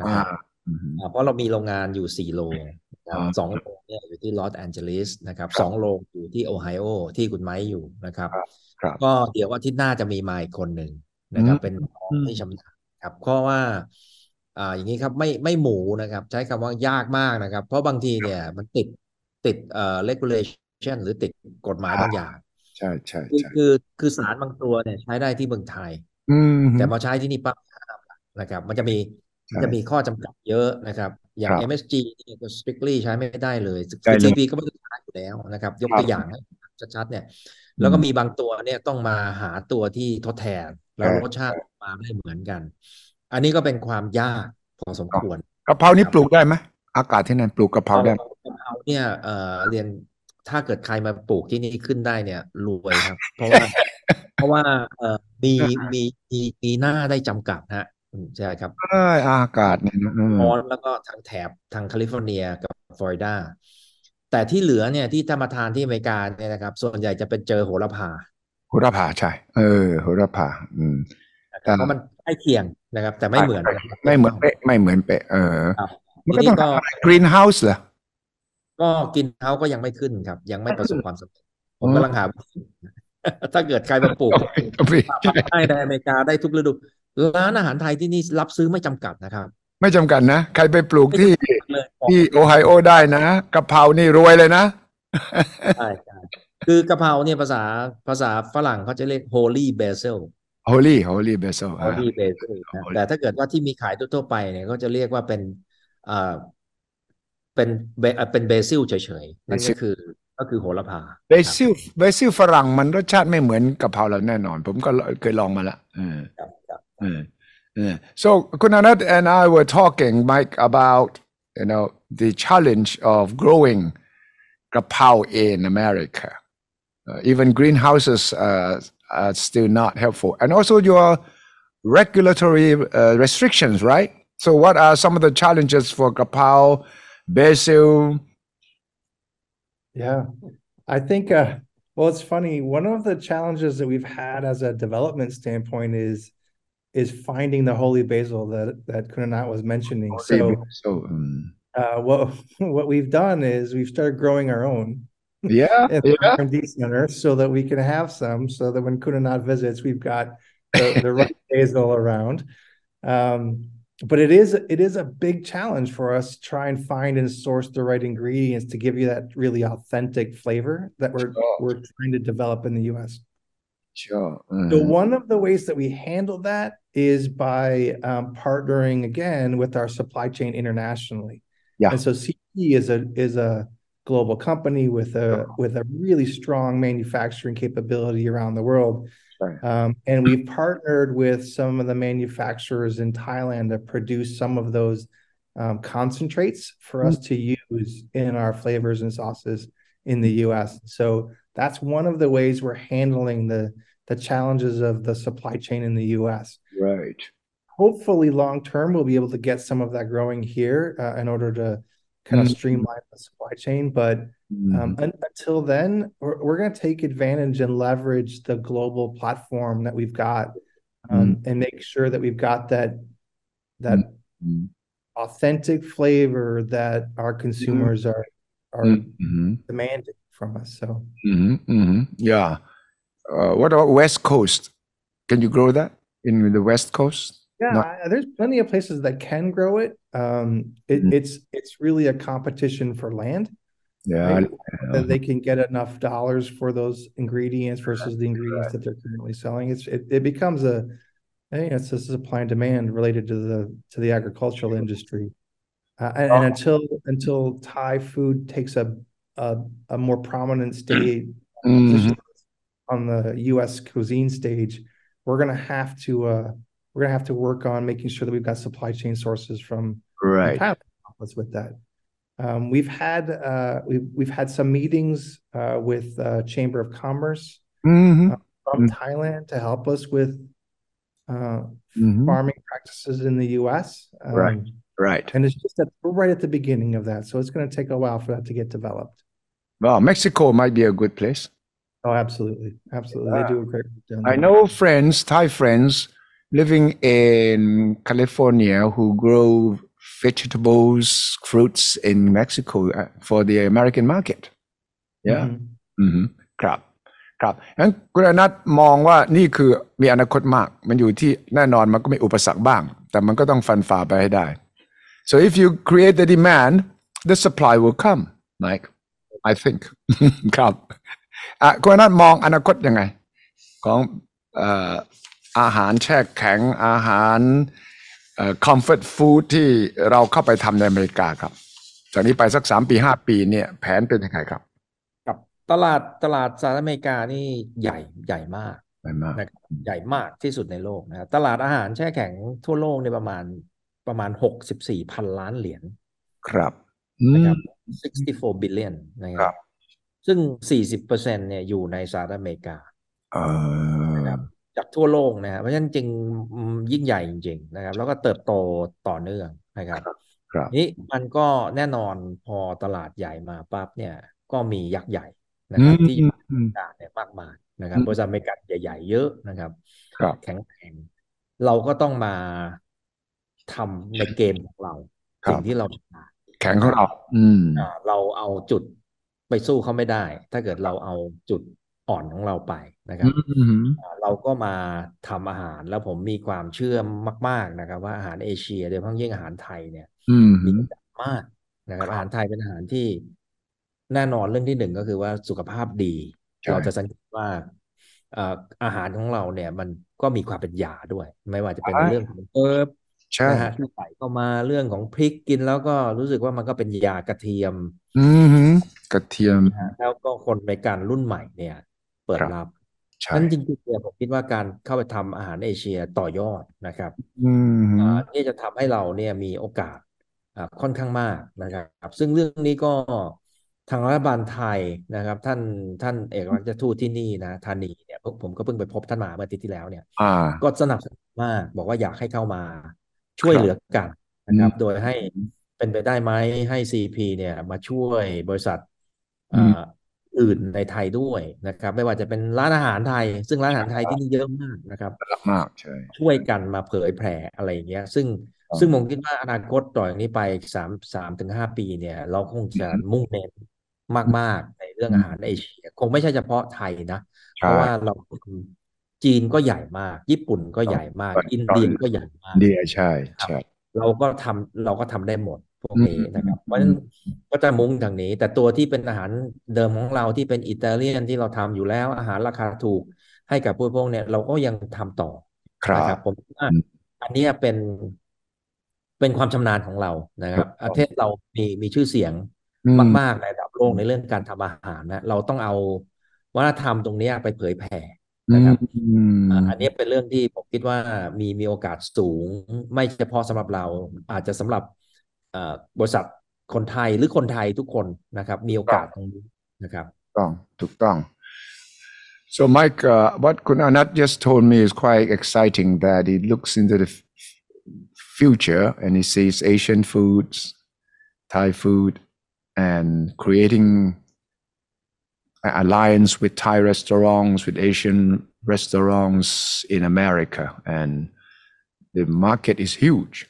นะอ่าครับอืมอ่าเพราะเรามีโรงงานอยู่สี่โรงนะครับอ่าสองโรงเนี่ยอยู่ที่ลอสแอนเจลิสนะครับสองโรงอยู่ที่โอไฮโอที่คุณไมค์อยู่นะครับครับก็เดี๋ยวอาทิตย์หน้าจะมีมาอีกคนหนึ่งนะครับอืมเป็นน้องอืมที่ชำนาญครับเพราะว่าอ่าอย่างนี้ครับไม่ไม่หมูนะครับ ใช้คำว่ายากมากนะครับ เพราะบางทีเนี่ยมันติด ติดเอ่อ regulation หรือติดกฎหมายบางอย่าง ใช่ใช่คือใช่คือคือสารบางตัวเนี่ยใช้ได้ที่เมืองไทยอืมแต่มาใช้ที่นี่ปั๊บห้ามละนะครับ มันจะมีใช่จะมีข้อจำกัดเยอะนะครับ อย่างครับ MSG นี่ก็ strictly ใช้ไม่ได้เลยใช่เลย TP ก็ไม่ได้ใช้อยู่แล้วนะครับ ยกครับตัวอย่างให้ชัดๆเนี่ย แล้วก็อืมมีบางตัวเนี่ยต้องมาหาตัวที่ทดแทน แล้วใช่รสชาติมาไม่เหมือนกัน อันนี้ก็เป็นความยากพอสมควรกะเพรานี่ปลูกได้ไหมอากาศที่นั่นปลูกกะเพราได้ไห มกะเพราเนี่ยเอ่อเรียนถ้าเกิดใครมาปลูกที่นี่ขึ้นได้เนี่ยรวยครับ เพราะว่า เพราะว่าเอ่อมีมีมีมีหน้าได้จำกัดฮะอืมใช่ครับใช่อากาศเนี่ยนะอืมร้อนแล้วก็ทางแถบทางแคลิฟอร์เนียกับฟลอริดาแต่ที่เหลือเนี่ยที่ถ้ามาทานที่อเมริกาเนี่ยนะครับ ส่วนใหญ่จะเป็นเจอโหระพา โหระพาใช่ เออโหระพา อืม นะครับเพราะมันใกล้เคียงนะครับ แต่ไม่เหมือนไม่เหมือนเป๊ะ ไม่เหมือนเป๊ะ เออ ครับมันก็ต้องทีนี้ก็ทำอะไรกรีนเฮาส์เหรอ ก็กินเฮาก็ยังไม่ขึ้นครับ ยังไม่ประสบความสำเร็จผมอืมกำลังหาวิธีถ้าเกิดใครมาปลูกได้ในอเมริกาได้ทุกฤดู ร้านอาหารไทยที่นี่รับซื้อไม่จำกัดนะครับ ไม่จำกัดนะ ใครไปปลูกที่เลยที่โอไฮโอได้นะกะเพรานี่รวยเลยนะใช่ใช่คือกะเพราเนี่ยภาษาภาษาฝรั่งเขาจะเรียก holy basil holy holy basil อ่า holy basil นะ Holy แต่ถ้าเกิดว่าที่มีขายทั่วๆไปเนี่ยก็จะเรียกว่าเป็นอ่า เป็น ba เอ่อเป็น basil เฉยๆนั่นก็ Basil คือก็คือโหระพา basil basil ฝรั่งมันรสชาติไม่เหมือนกะเพราเราแน่นอน ผมก็เคยลองมาละเออครับครับเออเออ so คุณอนัท and I were talking Mike about you know the challenge of growing กะเพรา in America uh, even greenhouses uh, are still not helpful and also your regulatory uh, restrictions right so what are some of the challenges for ก Basil. Yeah, I think. Uh, well, it's funny. One of the challenges that we've had as a development standpoint is is finding the holy basil that that Kunanat was mentioning. So, so um, uh, what <laughs> what we've done is we've started growing our own. Yeah, <laughs> at the yeah. Center, so that we can have some, so that when Kunanat visits, we've got the, the right <laughs> basil around. Um, but it is it is a big challenge for us to try and find and source the right ingredients to give you that really authentic flavor that we're Sure. we're trying to develop in the US. sure So Mhm. one of the ways that we handle that is by um, partnering again with our supply chain internationally. Yeah. And so CP is a is a global company with a with a really strong manufacturing capability around the world. Right. Um, and we've partnered with some of the manufacturers in Thailand to produce some of those um, concentrates for us to use in our flavors and sauces in the US. So that's one of the ways we're handling the the challenges of the supply chain in the US. right Hopefully, long term, we'll be able to get some of that growing here uh, in order to kind of Mhm. streamline the supply chain. But um, Mhm. un- until then, we're, we're going to take advantage and leverage the global platform that we've got um, and make sure that we've got that that Mhm. authentic flavor that our consumers are are Mhm. demanding from us. So Mhm. Mhm. yeah uh, what about west coast can you grow that in the west coast yeah, No. I- there's plenty of places that can grow it. Um, it it's it's really a competition for land. Yeah? That they can get enough dollars for those ingredients versus the ingredients that they're currently selling. It's it, it becomes a I think it's a supply and demand related to the to the agricultural industry. Uh, and, and until until Thai food takes a a, a more prominent stage Mhm. on the U.S. cuisine stage, we're gonna have to uh, we're gonna have to work on making sure that we've got supply chain sources from from right Thailand with that. Um, we've had uh, we've we've had some meetings uh, with uh, Chamber of Commerce Mhm. from Mm. Thailand to help us with uh, Mhm. farming practices in the U.S. Um, Right. right And it's just that we're right at the beginning of that, so it's going to take a while for that to get developed. well mexico might be a good place Oh, absolutely, absolutely, they do a great down I know friends, Thai friends, living in California who grow vegetables, fruits in Mexico uh, for the American market. Yeah. Mhm. อืมครับ ครับงั้นคุณอนัทมองว่านี่คือมีอนาคตมาก มันอยู่ที่แน่นอนมันก็มีอุปสรรคบ้าง แต่มันก็ต้องฟันฝ่าไปให้ได้ so if you create the demand the supply will come Mike I think ครับอะคุณอนัทมองอนาคตยังไง ของเอ่ออาหารแช่แข็งอาหาร เอ่อ comfort food ที่เราเข้าไปทำในอเมริกาครับ จากนี้ไปสักสามปีห้าปีเนี่ยแผนเป็นยังไงครับ กับตลาดตลาดสหรัฐอเมริกานี่ใหญ่ใหญ่มากไม่มากนะครับใหญ่มากที่สุดในโลกนะครับตลาดอาหารแช่แข็งทั่วโลกในยประมาณประมาณ64พันล้านเหรียญครับอืมนะครับ64 billion นะคครัรับบซึ่ง 40%เนี่ยอยู่ในสหรัฐอเมริกาเออนะครับ จากทั่วโลกนะครับเพราะฉะนั้นจริงอืมยิ่งใหญ่จริง ๆ นะครับ แล้วก็เติบโตต่อเนื่องนะครับครับนี้มันก็แน่นอนพอตลาดใหญ่มาปั๊บเนี่ย ก็มียักษ์ใหญ่นะครับ ที่อยู่ในอเมริกาเนี่ยมากมายนะครับอืมบริษัทอเมริกันใหญ่ ๆ เยอะนะครับครับแข็งแกร่งเราก็ต้องมาทำในเกมของเราครับสิ่งที่เราถนัดแข็งของเรา อืมอ่าเราเอาจุดไปสู้เขาไม่ได้ ถ้าเกิดเราเอาจุด อ่อนของเราไปนะครับอืมอ่าเราก็มาทำอาหารแล้วผมมีความเชื่อมาก ๆนะครับ ว่าอาหารเอเชียโดยเฉพาะยิ่งอาหารไทยเนี่ยอืมมีประโยชน์มากนะครับ อาหารไทยเป็นอาหารที่แน่นอนเรื่องที่หนึ่งก็คือว่าสุขภาพดีใช่เราจะสังเกตว่าเอ่ออาหารของเราเนี่ย มันก็มีความเป็นยาด้วย ไม่ว่าจะเป็นในเรื่องของเอิร์บใช่นะฮะที่ใส่เข้ามาเรื่องของพริกกินแล้วก็รู้สึกว่ามันก็เป็นยากระเทียม อืมกระเทียมนะฮะแล้วก็คนในการรุ่นใหม่เนี่ย เปิดครับรับใช่นั้นจริงๆเนี่ยผมคิดว่าการเข้าไปทำอาหารเอเชียต่อยอดนะครับอืมอ่าที่จะทำให้เราเนี่ยมีโอกาสอ่าค่อนข้างมากนะครับ ซึ่งเรื่องนี้ก็ทางรัฐบาลไทยนะครับ ท่านท่านเอกอัครราชทูตที่นี่นะธานีเนี่ยผมผมก็เพิ่งไปพบท่านมาเมื่ออาทิตย์ที่แล้วเนี่ยอ่าก็สนับสนุนมากบอกว่าอยากให้เข้ามาช่วยครับเหลือกันนะครับอืมโดยให้เป็นไปได้ไหมให้ CP เนี่ยมาช่วยบริษัท อืมอ่าอื่นในไทยด้วยนะครับ ไม่ว่าจะเป็นร้านอาหารไทย ซึ่งร้านอาหารไทยที่นี่เยอะมากนะครับรักมากใช่ช่วยกันมาเผยแผ่อะไรอย่างเงี้ย ซึ่งครับซึ่งผมคิดว่าอนาคตต่อจากนี้ไปสามสามถึงห้าปีเนี่ย เราคงจะมุ่งเน้นมาก ๆ ในเรื่องอาหารเอเชีย คงไม่ใช่เฉพาะไทยนะ เพใช่ราะว่าเราจีนก็ใหญ่มาก ญี่ปุ่นก็ใหญ่มากครับอินเดียก็ใหญ่มากเดียใช่ใช่เราก็ทำเราก็ทำได้หมด พวกนี้อืมนะครับอืมเพราะฉะนั้นก็จะมุ่งทางนี้ แต่ตัวที่เป็นอาหารเดิมของเราที่เป็นอิตาเลียนที่เราทำอยู่แล้ว อาหารราคาถูกให้กับผู้บริโภคเนี่ยเราก็ยังทำต่อครันะครับบผมว่าอืมอันเนี้ยเป็นเป็นความชำนาญของเรานะครับครับประเทศเรามีมีชื่อเสียงอืมมากๆในระดับโลกในเรื่องการทำอาหารนะเราต้องเอาวัฒนธรรมตรงเนี้ยไปเผยแผ่อืนะครับมอ่าอันนี้เป็นเรื่องที่ผมคิดว่ามีมีโอกาสสูง ไม่เฉพาะสำหรับเราอาจจะสำหรับเอ่อ บริษัทคนไทยหรือคนไทยทุกคนนะครับ มีโอกาสตรงนี้นะครับ ต้องถูกต้อง so Mike uh, what Kun Anat just told me is quite exciting that he looks into the f- future and he sees Asian foods Thai food and creating an alliance with Thai restaurants with Asian restaurants in America and the market is huge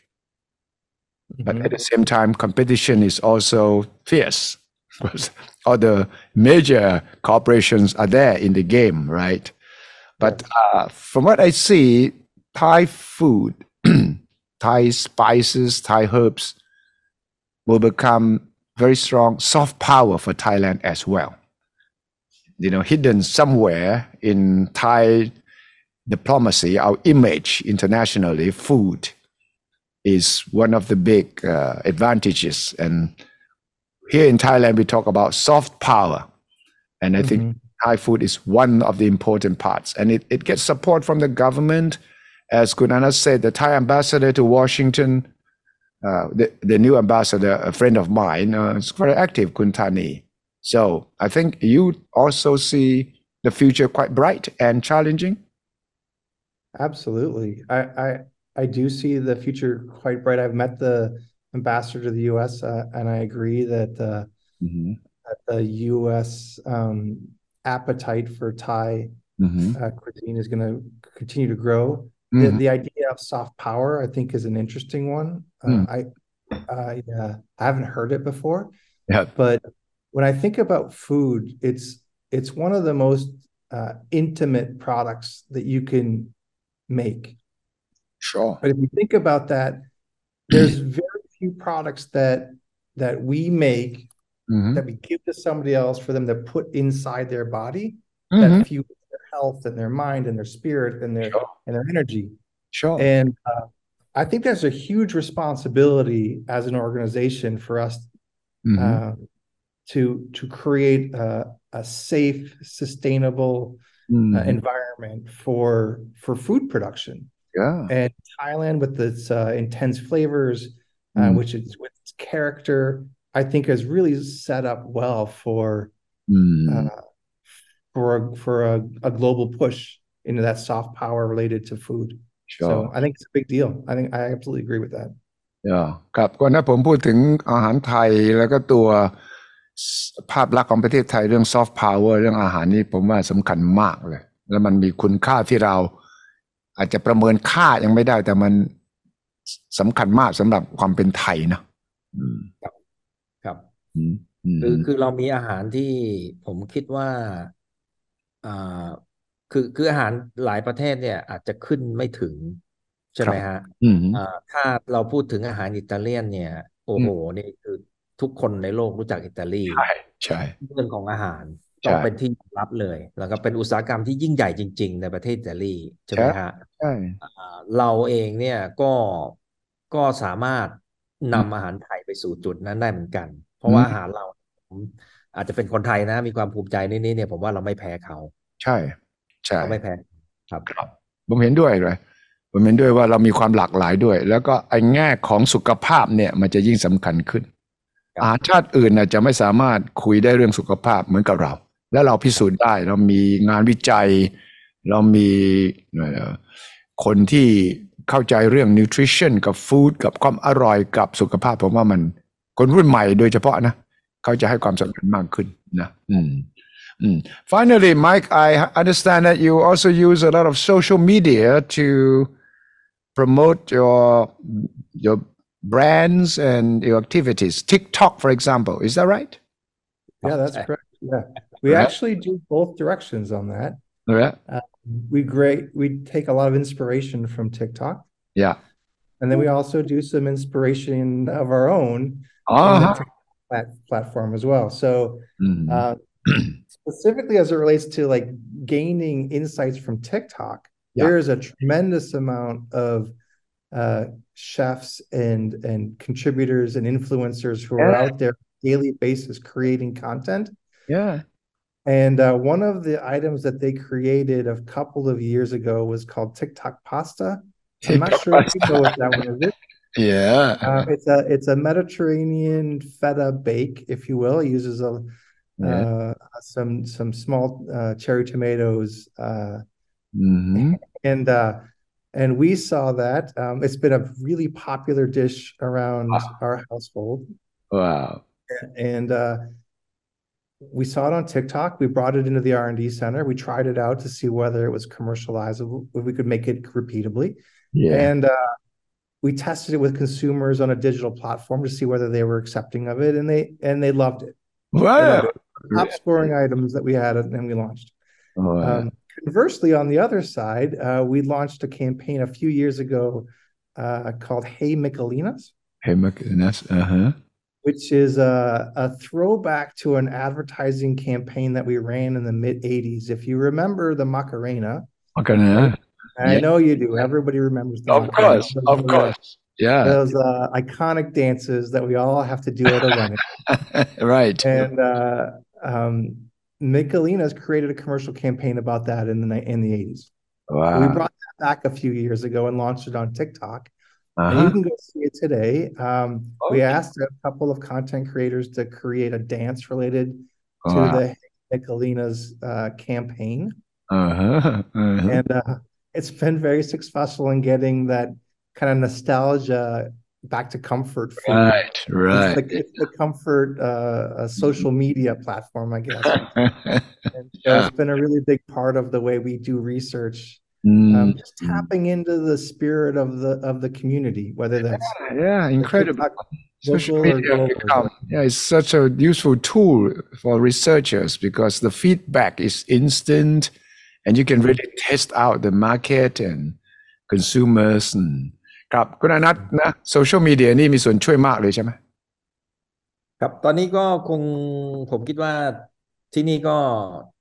but at the same time competition is also fierce. Because <laughs> other major corporations are there in the game right? But uh, from what i see thai food <clears throat> thai spices thai herbs will become very strong soft power for thailand as well. You know hidden somewhere in thai diplomacy our image internationally food is one of the big uh, advantages. And here in Thailand, we talk about soft power. And I think Mhm. Thai food is one of the important parts. And it, it gets support from the government. As Kunana said, the Thai ambassador to Washington, uh, the, the new ambassador, a friend of mine, uh, is very active, Kuntani. So I think you also see the future quite bright and challenging. Absolutely. I, I I do see the future quite bright. I've met the ambassador to the US uh, and I agree that uh, Mhm. that the US um, appetite for Thai Mhm. uh, cuisine is going to continue to grow. The Mhm. the idea of soft power, I think, is an interesting one. Uh, Mm. I I uh, I haven't heard it before, Yeah. but when I think about food, it's it's one of the most uh, intimate products that you can make. Sure. But if you think about that, there's very few products that that we make Mhm. that we give to somebody else for them to put inside their body Mhm. that fuel their health and their mind and their spirit and their Sure. and their energy. Sure. And uh, I think there's a huge responsibility as an organization for us Mhm. um, to to create a, a safe, sustainable uh, Mhm. environment for for food production. yeah. And Thailand, with its uh, intense flavors, uh, Mm. which is with its character, I think is really set up well for Mm. uh, for a, for a, a global push into that soft power related to food. sure. So I think it's a big deal. I think I absolutely agree with that. yeah. ครับก่อนหน้าผมพูดถึงอาหารไทยแล้วก็ตัวภาพลักษณ์ของประเทศไทยเรื่อง soft power เรื่องอาหารนี่ผมว่าสำคัญมากเลย แล้วมันมีคุณค่าที่เรา อาจจะประเมินค่ายังไม่ได้ แต่มันสำคัญมากสำหรับความเป็นไทยนะอืมครับอืมอืมคือคือเรามีอาหารที่ผมคิดว่าอ่าคือคืออาหารหลายประเทศเนี่ย อาจจะขึ้นไม่ถึง ใช่ไหมฮะอืมอ่าถ้าเราพูดถึงอาหารอิตาเลียนเนี่ยโอ้โหนี่คือทุกคนในโลกรู้จักอิตาลีใช่ใช่เรื่องของอาหารใช่ ต้องเป็นที่ยอมรับเลย แล้วก็เป็นอุตสาหกรรมที่ยิ่งใหญ่จริง ๆ ในประเทศอิตาลีใช่ไหมฮะใช่อ่าเราเองเนี่ยก็ก็สามารถนำอาหารไทยไปสู่จุดนั้นได้เหมือนกัน เพราะว่าอาหารเราผมอาจจะเป็นคนไทยนะ มีความภูมิใจนิดๆเนี่ยผมว่าเราไม่แพ้เขา ใช่ใช่เราไม่แพ้ครับครับ ผมเห็นด้วยเลยผมเห็นด้วยว่าเรามีความหลากหลายด้วย แล้วก็ไอ้แง่ของสุขภาพเนี่ยมันจะยิ่งสำคัญขึ้นครับอาหารชาติอื่นน่ะจะไม่สามารถคุยได้เรื่องสุขภาพเหมือนกับเรา และเราพิสูจน์ได้เรามีงานวิจัย เรามีคนที่เข้าใจเรื่อง nutrition กับ food กับความอร่อยกับสุขภาพผมว่ามัน คนรุ่นใหม่โดยเฉพาะนะเขาจะให้ความสำคัญมากขึ้นนะอืม Mm. Finally, Mike, I understand that you also use a lot of social media to promote your your brands and your activities. TikTok, for example, is that right? Yeah, that's correct. Yeah. We Right. actually do both directions on that. Yeah, We great we take a lot of inspiration from TikTok, yeah. and then we also do some inspiration of our own Uh-huh. Plat- platform as well. So Mhm. uh, <clears throat> specifically as it relates to like gaining insights from TikTok, Yeah. there's a tremendous amount of uh, chefs and and contributors and influencers who are out there on a daily basis creating content. yeah. And uh, one of the items that they created a couple of years ago was called TikTok pasta. I'm not sure if you know what that one is. <laughs> Yeah. Uh, it's a it's a Mediterranean feta bake, if you will. It uses a Yeah. uh, some some small uh, cherry tomatoes, uh, Mhm. and uh, and we saw that. Um, it's been a really popular dish around Wow. our household, Wow. and uh, we saw it on TikTok. We brought it into the R and D center. We tried it out to see whether it was commercializable, if we could make it repeatably, Yeah. and uh, we tested it with consumers on a digital platform to see whether they were accepting of it, and they and they loved it. Wow. Top scoring items that we had, and we launched. Wow. Um, conversely, on the other side, uh, we launched a campaign a few years ago uh, called "Hey Michelinas," Hey, Mac- uh-huh. Which is a, a throwback to an advertising campaign that we ran in the mid '80s. If you remember the Macarena, uh, I Yeah. know you do. Everybody remembers the Of Macarena. course. Those, Of course. Yeah. Those uh, iconic dances that we all have to do at a <laughs> wedding. right. and uh, um, Michelinas created a commercial campaign about that in the in the 80s. Wow. We brought that back a few years ago and launched it on TikTok. And you Uh-huh. can go see it today. Um, we asked a couple of content creators to create a dance related to Wow. the Nicolina's uh, campaign. Uh-huh. Uh-huh. And uh, it's been very successful in getting that kind of nostalgia back to comfort food. Right. It's Right. the, it's the comfort uh, a social media platform, I guess. <laughs> And Yeah. it's been a really big part of the way we do research, Mm. um, just tapping into the spirit of the of the community, whether that's yeah, incredible. TikTok, Social local or media global. become, yeah, it's such a useful tool for researchers because the feedback is instant and you can really test out the market and consumers and ครับคุณอนัทนะโซเชียลมีเดียนี่มีส่วนช่วยมากเลยใช่ไหม ครับตอนนี้ก็คงผมคิดว่าที่นี่ก็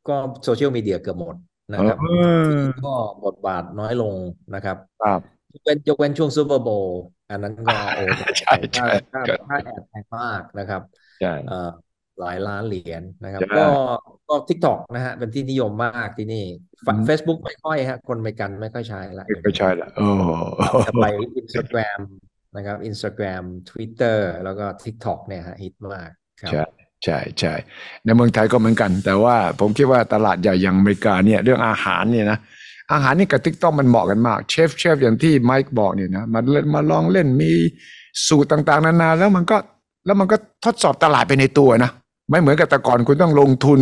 ก็โซเชียลมีเดียเกือบหมด นะครับเออที่นี่ก็บทบาทน้อยลงนะครับครับยกเว้นยกเว้นช่วง Super Bowl อันนั้นก็โอ้ใช่ใช่ค่าใช่ค่าค่า ad แพงมากนะครับใช่เอ่อหลายล้านเหรียญนะครับใช่ก็ก็ TikTok นะฮะเป็นที่นิยมมากที่นี่อืมเฟซบุ๊กไม่ค่อยฮะคนอเมริกันไม่ค่อยใช้ละไม่ใช่ละโอ้โหจะไป Instagram นะครับ Instagram Twitter แล้วก็ TikTok เนี่ยฮะฮิตมากครับ ใช่ใช่ในเมืองไทยก็เหมือนกัน แต่ว่าผมคิดว่าตลาดใหญ่อย่างอเมริกาเนี่ยเรื่องอาหารเนี่ยนะอาหารนี่กับ TikTok มันเหมาะกันมากเชฟเชฟอย่างที่ไมค์บอกเนี่ยนะมาเล่นมาลองเล่นมีสูตรต่างๆ นานาแล้วมันก็แล้วมันก็ทดสอบตลาดไปในตัวนะ ไม่เหมือนกับแต่ก่อนคุณต้องลงทุน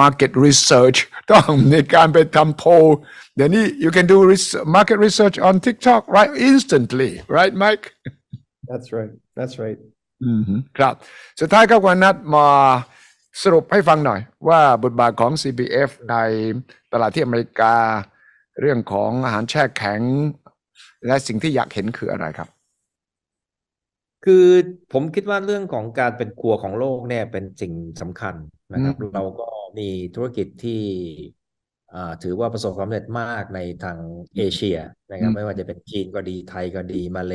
market research ต้องในการไปทำโพลเดี๋ยวนี้ you can do market research on TikTok right instantly right Mike That's right. That's right. อืมครับสุดท้ายครับวันนัดมาสรุปให้ฟังหน่อย ว่าบทบาทของ CPF ในตลาดที่อเมริกา เรื่องของอาหารแช่แข็ง และสิ่งที่อยากเห็นคืออะไรครับ คือผมคิดว่าเรื่องของการเป็นครัวของโลกเนี่ยเป็นสิ่งสำคัญนะครับอืมเราก็มีธุรกิจที่อ่า ถือว่าประสบความสำเร็จมากในทางเอเชียนะครับ ไม่ว่าจะเป็นจีนก็ดีไทยก็ดีมาเล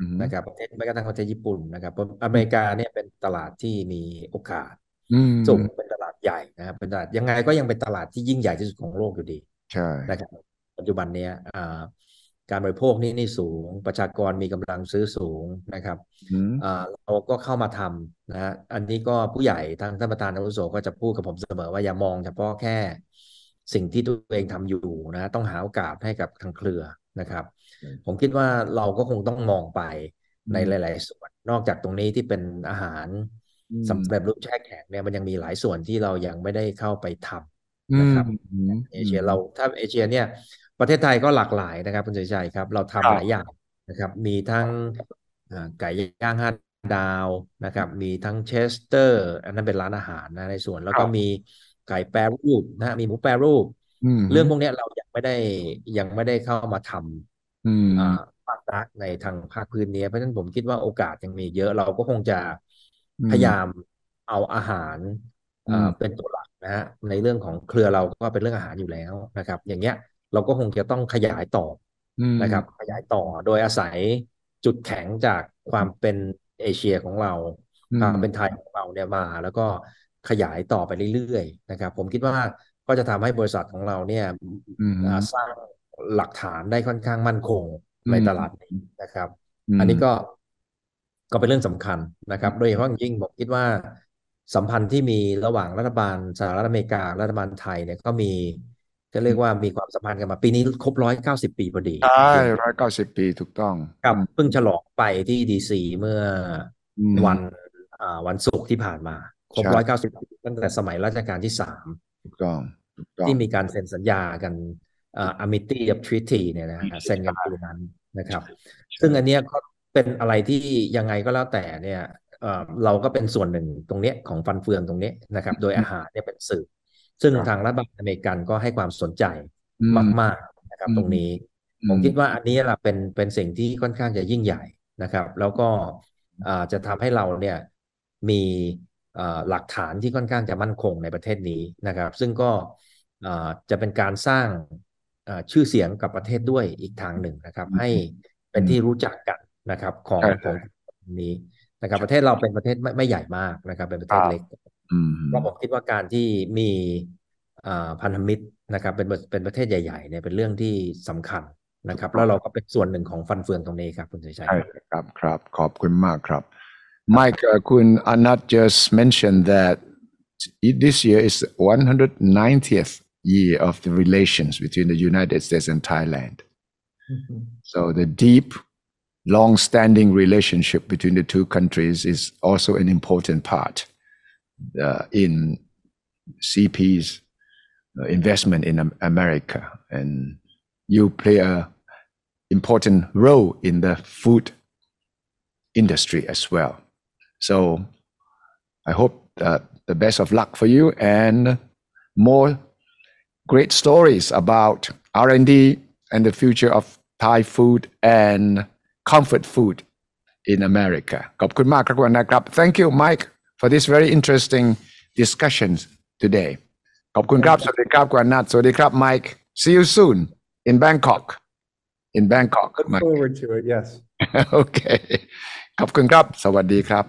อืมนะครับประเทศแม้กระทั่งประเทศญี่ปุ่นนะครับเพราะอเมริกาเนี่ยเป็นตลาดที่มีโอกาสอืมสูงเป็นตลาดใหญ่นะครับเป็นตลาดยังไงก็ยังเป็นตลาดที่ยิ่งใหญ่ที่สุดของโลกอยู่ดีใช่นะครับปัจจุบันเนี้ยอ่าการบริโภคนี่นี่สูง ประชากรมีกำลังซื้อสูงนะครับอืมอ่าเราก็เข้ามาทำนะฮะอันนี้ก็ผู้ใหญ่ทางท่านประธานอาวุโสก็จะพูดกับผมเสมอว่าอย่ามองเฉพาะแค่ สิ่งที่ตัวเองทำอยู่นะต้องหาโอกาสให้กับทางเครือนะครับ ผมคิดว่าเราก็คงต้องมองไปในหลาย ๆ ส่วน นอกจากตรงนี้ที่เป็นอาหารอืมสำเร็จรูปแช่แข็งเนี่ยมันยังมีหลายส่วนที่เรายังไม่ได้เข้าไปทำอืนะมครับอืมเอเชียเราถ้าเอเชียเนี่ยประเทศไทยก็หลากหลายนะครับคุณสุทธิชัยครับ เราทำครัทำบหลายอย่างนะครับ มีทั้งอ่าไก่ย่างห้าดาวนะครับ มีทั้งเชสเตอร์ อันนั้นเป็นร้านอาหารนะในส่วนครับแล้วก็มี ไก่แปรรูปนะฮะมีหมูแปรรูปอืมเรื่องพวกเนี้ยเรายังไม่ได้ยังไม่ได้เข้ามาทำอืมอ่าภาครัฐในทางภาคพื้นนี้เพราะฉะนั้นผมคิดว่าโอกาสยังมีเยอะเราก็คงจะอืมพยายามเอาอาหารอือ่ามเป็นตัวหลักนะฮะในเรื่องของเครือเราก็เป็นเรื่องอาหารอยู่แล้วนะครับ อย่างเงี้ยเราก็คงจะต้องขยายต่ออืมนะครับ ขยายต่อโดยอาศัยจุดแข็งจากความเป็นเอเชียของเราอืความมเป็นไทยของเราเนี่ยมา แล้วก็ ขยายต่อไปเรื่อยๆนะครับ ผมคิดว่าก็จะทำให้บริษัทของเราเนี่ยอืมอ่าสร้างหลักฐานได้ค่อนข้างมั่นคงในอืมตลาดนี้นะครับอืมอันนี้ก็ก็เป็นเรื่องสำคัญนะครับ โดยเฉพาะอย่างยิ่งผมคิดว่าสัมพันธ์ที่มีระหว่างรัฐบาลสหรัฐอเมริการัฐบาลไทยเนี่ยก็มีก็เรียกว่ามีความสัมพันธ์กันมา ปีนี้ครบร้อยเก้าสิบปีพอดีใช่ร้อยเก้าสิบปีถูกต้องครับเพิ่งฉลองไปที่ดีซีเมื่ออืมวันอ่าวันศุกร์ที่ผ่านมา ครบใช่ร้อยเก้าสิบปีตั้งแต่สมัยรัชกาลที่สามถูกต้องถูกต้องที่มีการเซ็นสัญญากันอ่า Amity of Treaty เนี่ยนะฮะเซ็นกันปีนั้นนะครับ ซึ่งอันเนี้ยก็เป็นอะไรที่ยังไงก็แล้วแต่เนี่ยเอ่อเราก็เป็นส่วนหนึ่งตรงเนี้ยของฟันเฟืองตรงเนี้ยนะครับ โดยอาหารเนี่ยเป็นสื่อ ซึ่งครับทางรัฐบาลอเมริกันก็ให้ความสนใจอืมมาก ๆนะครับอืมตรงนี้อืผมมคิดว่าอันนี้แหละเป็นเป็นสิ่งที่ค่อนข้างจะยิ่งใหญ่นะครับ แล้วก็อ่าจะทำให้เราเนี่ยมีอ่า หลักฐานที่ค่อนข้างจะมั่นคงในประเทศนี้นะครับ ซึ่งก็อ่าจะเป็นการสร้างอ่าชื่อเสียงกับประเทศด้วยอีกทางหนึ่งนะครับ ให้เป็นที่รู้จักกันนะครับ ของใช่ของนี้นะครับ ประเทศเราเป็นประเทศไม่ไม่ใหญ่มากนะครับ เป็นประเทศครับเล็กอืมก็ผมคิดว่าการที่มีอ่าพันธมิตรนะครับ เป็นเป็นประเทศใหญ่ๆเนี่ยเป็นเรื่องที่สำคัญนะครับ แล้วเราก็เป็นส่วนหนึ่งของฟันเฟืองตรงนี้ครับคุณชัยชัยใช่ครับครับ ขอบคุณมากครับ Mike uh, Kun not just mentioned that this year is the 190th year of the relations between the United States and Thailand. Mm-hmm. So the deep, long-standing relationship between the two countries is also an important part uh, in CP's uh, investment in America, and you play a important role in the food industry as well. So I hope that the best of luck for you and more great stories about R&D and the future of Thai food and comfort food in America. Thank you Mike for this very interesting discussions today. ขอบคุณครับ สวัสดีครับกวนัทสวัสดีครับ Mike. See you soon in Bangkok. In Bangkok. Look forward to it. Yes. <laughs> okay. ขอบคุณครับ สวัสดีครับ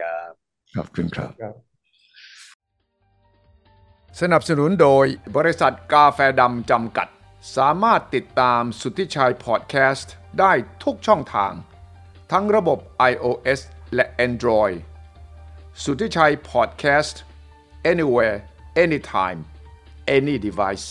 ครับขอบคุณครับ Yeah. สนับสนุนโดยบริษัทกาแฟดำจำกัด สามารถติดตามสุทธิชัยพอดแคสต์ได้ทุกช่องทาง ทั้งระบบ iOS และ Android สุทธิชัยพอดแคสต์ anywhere anytime any device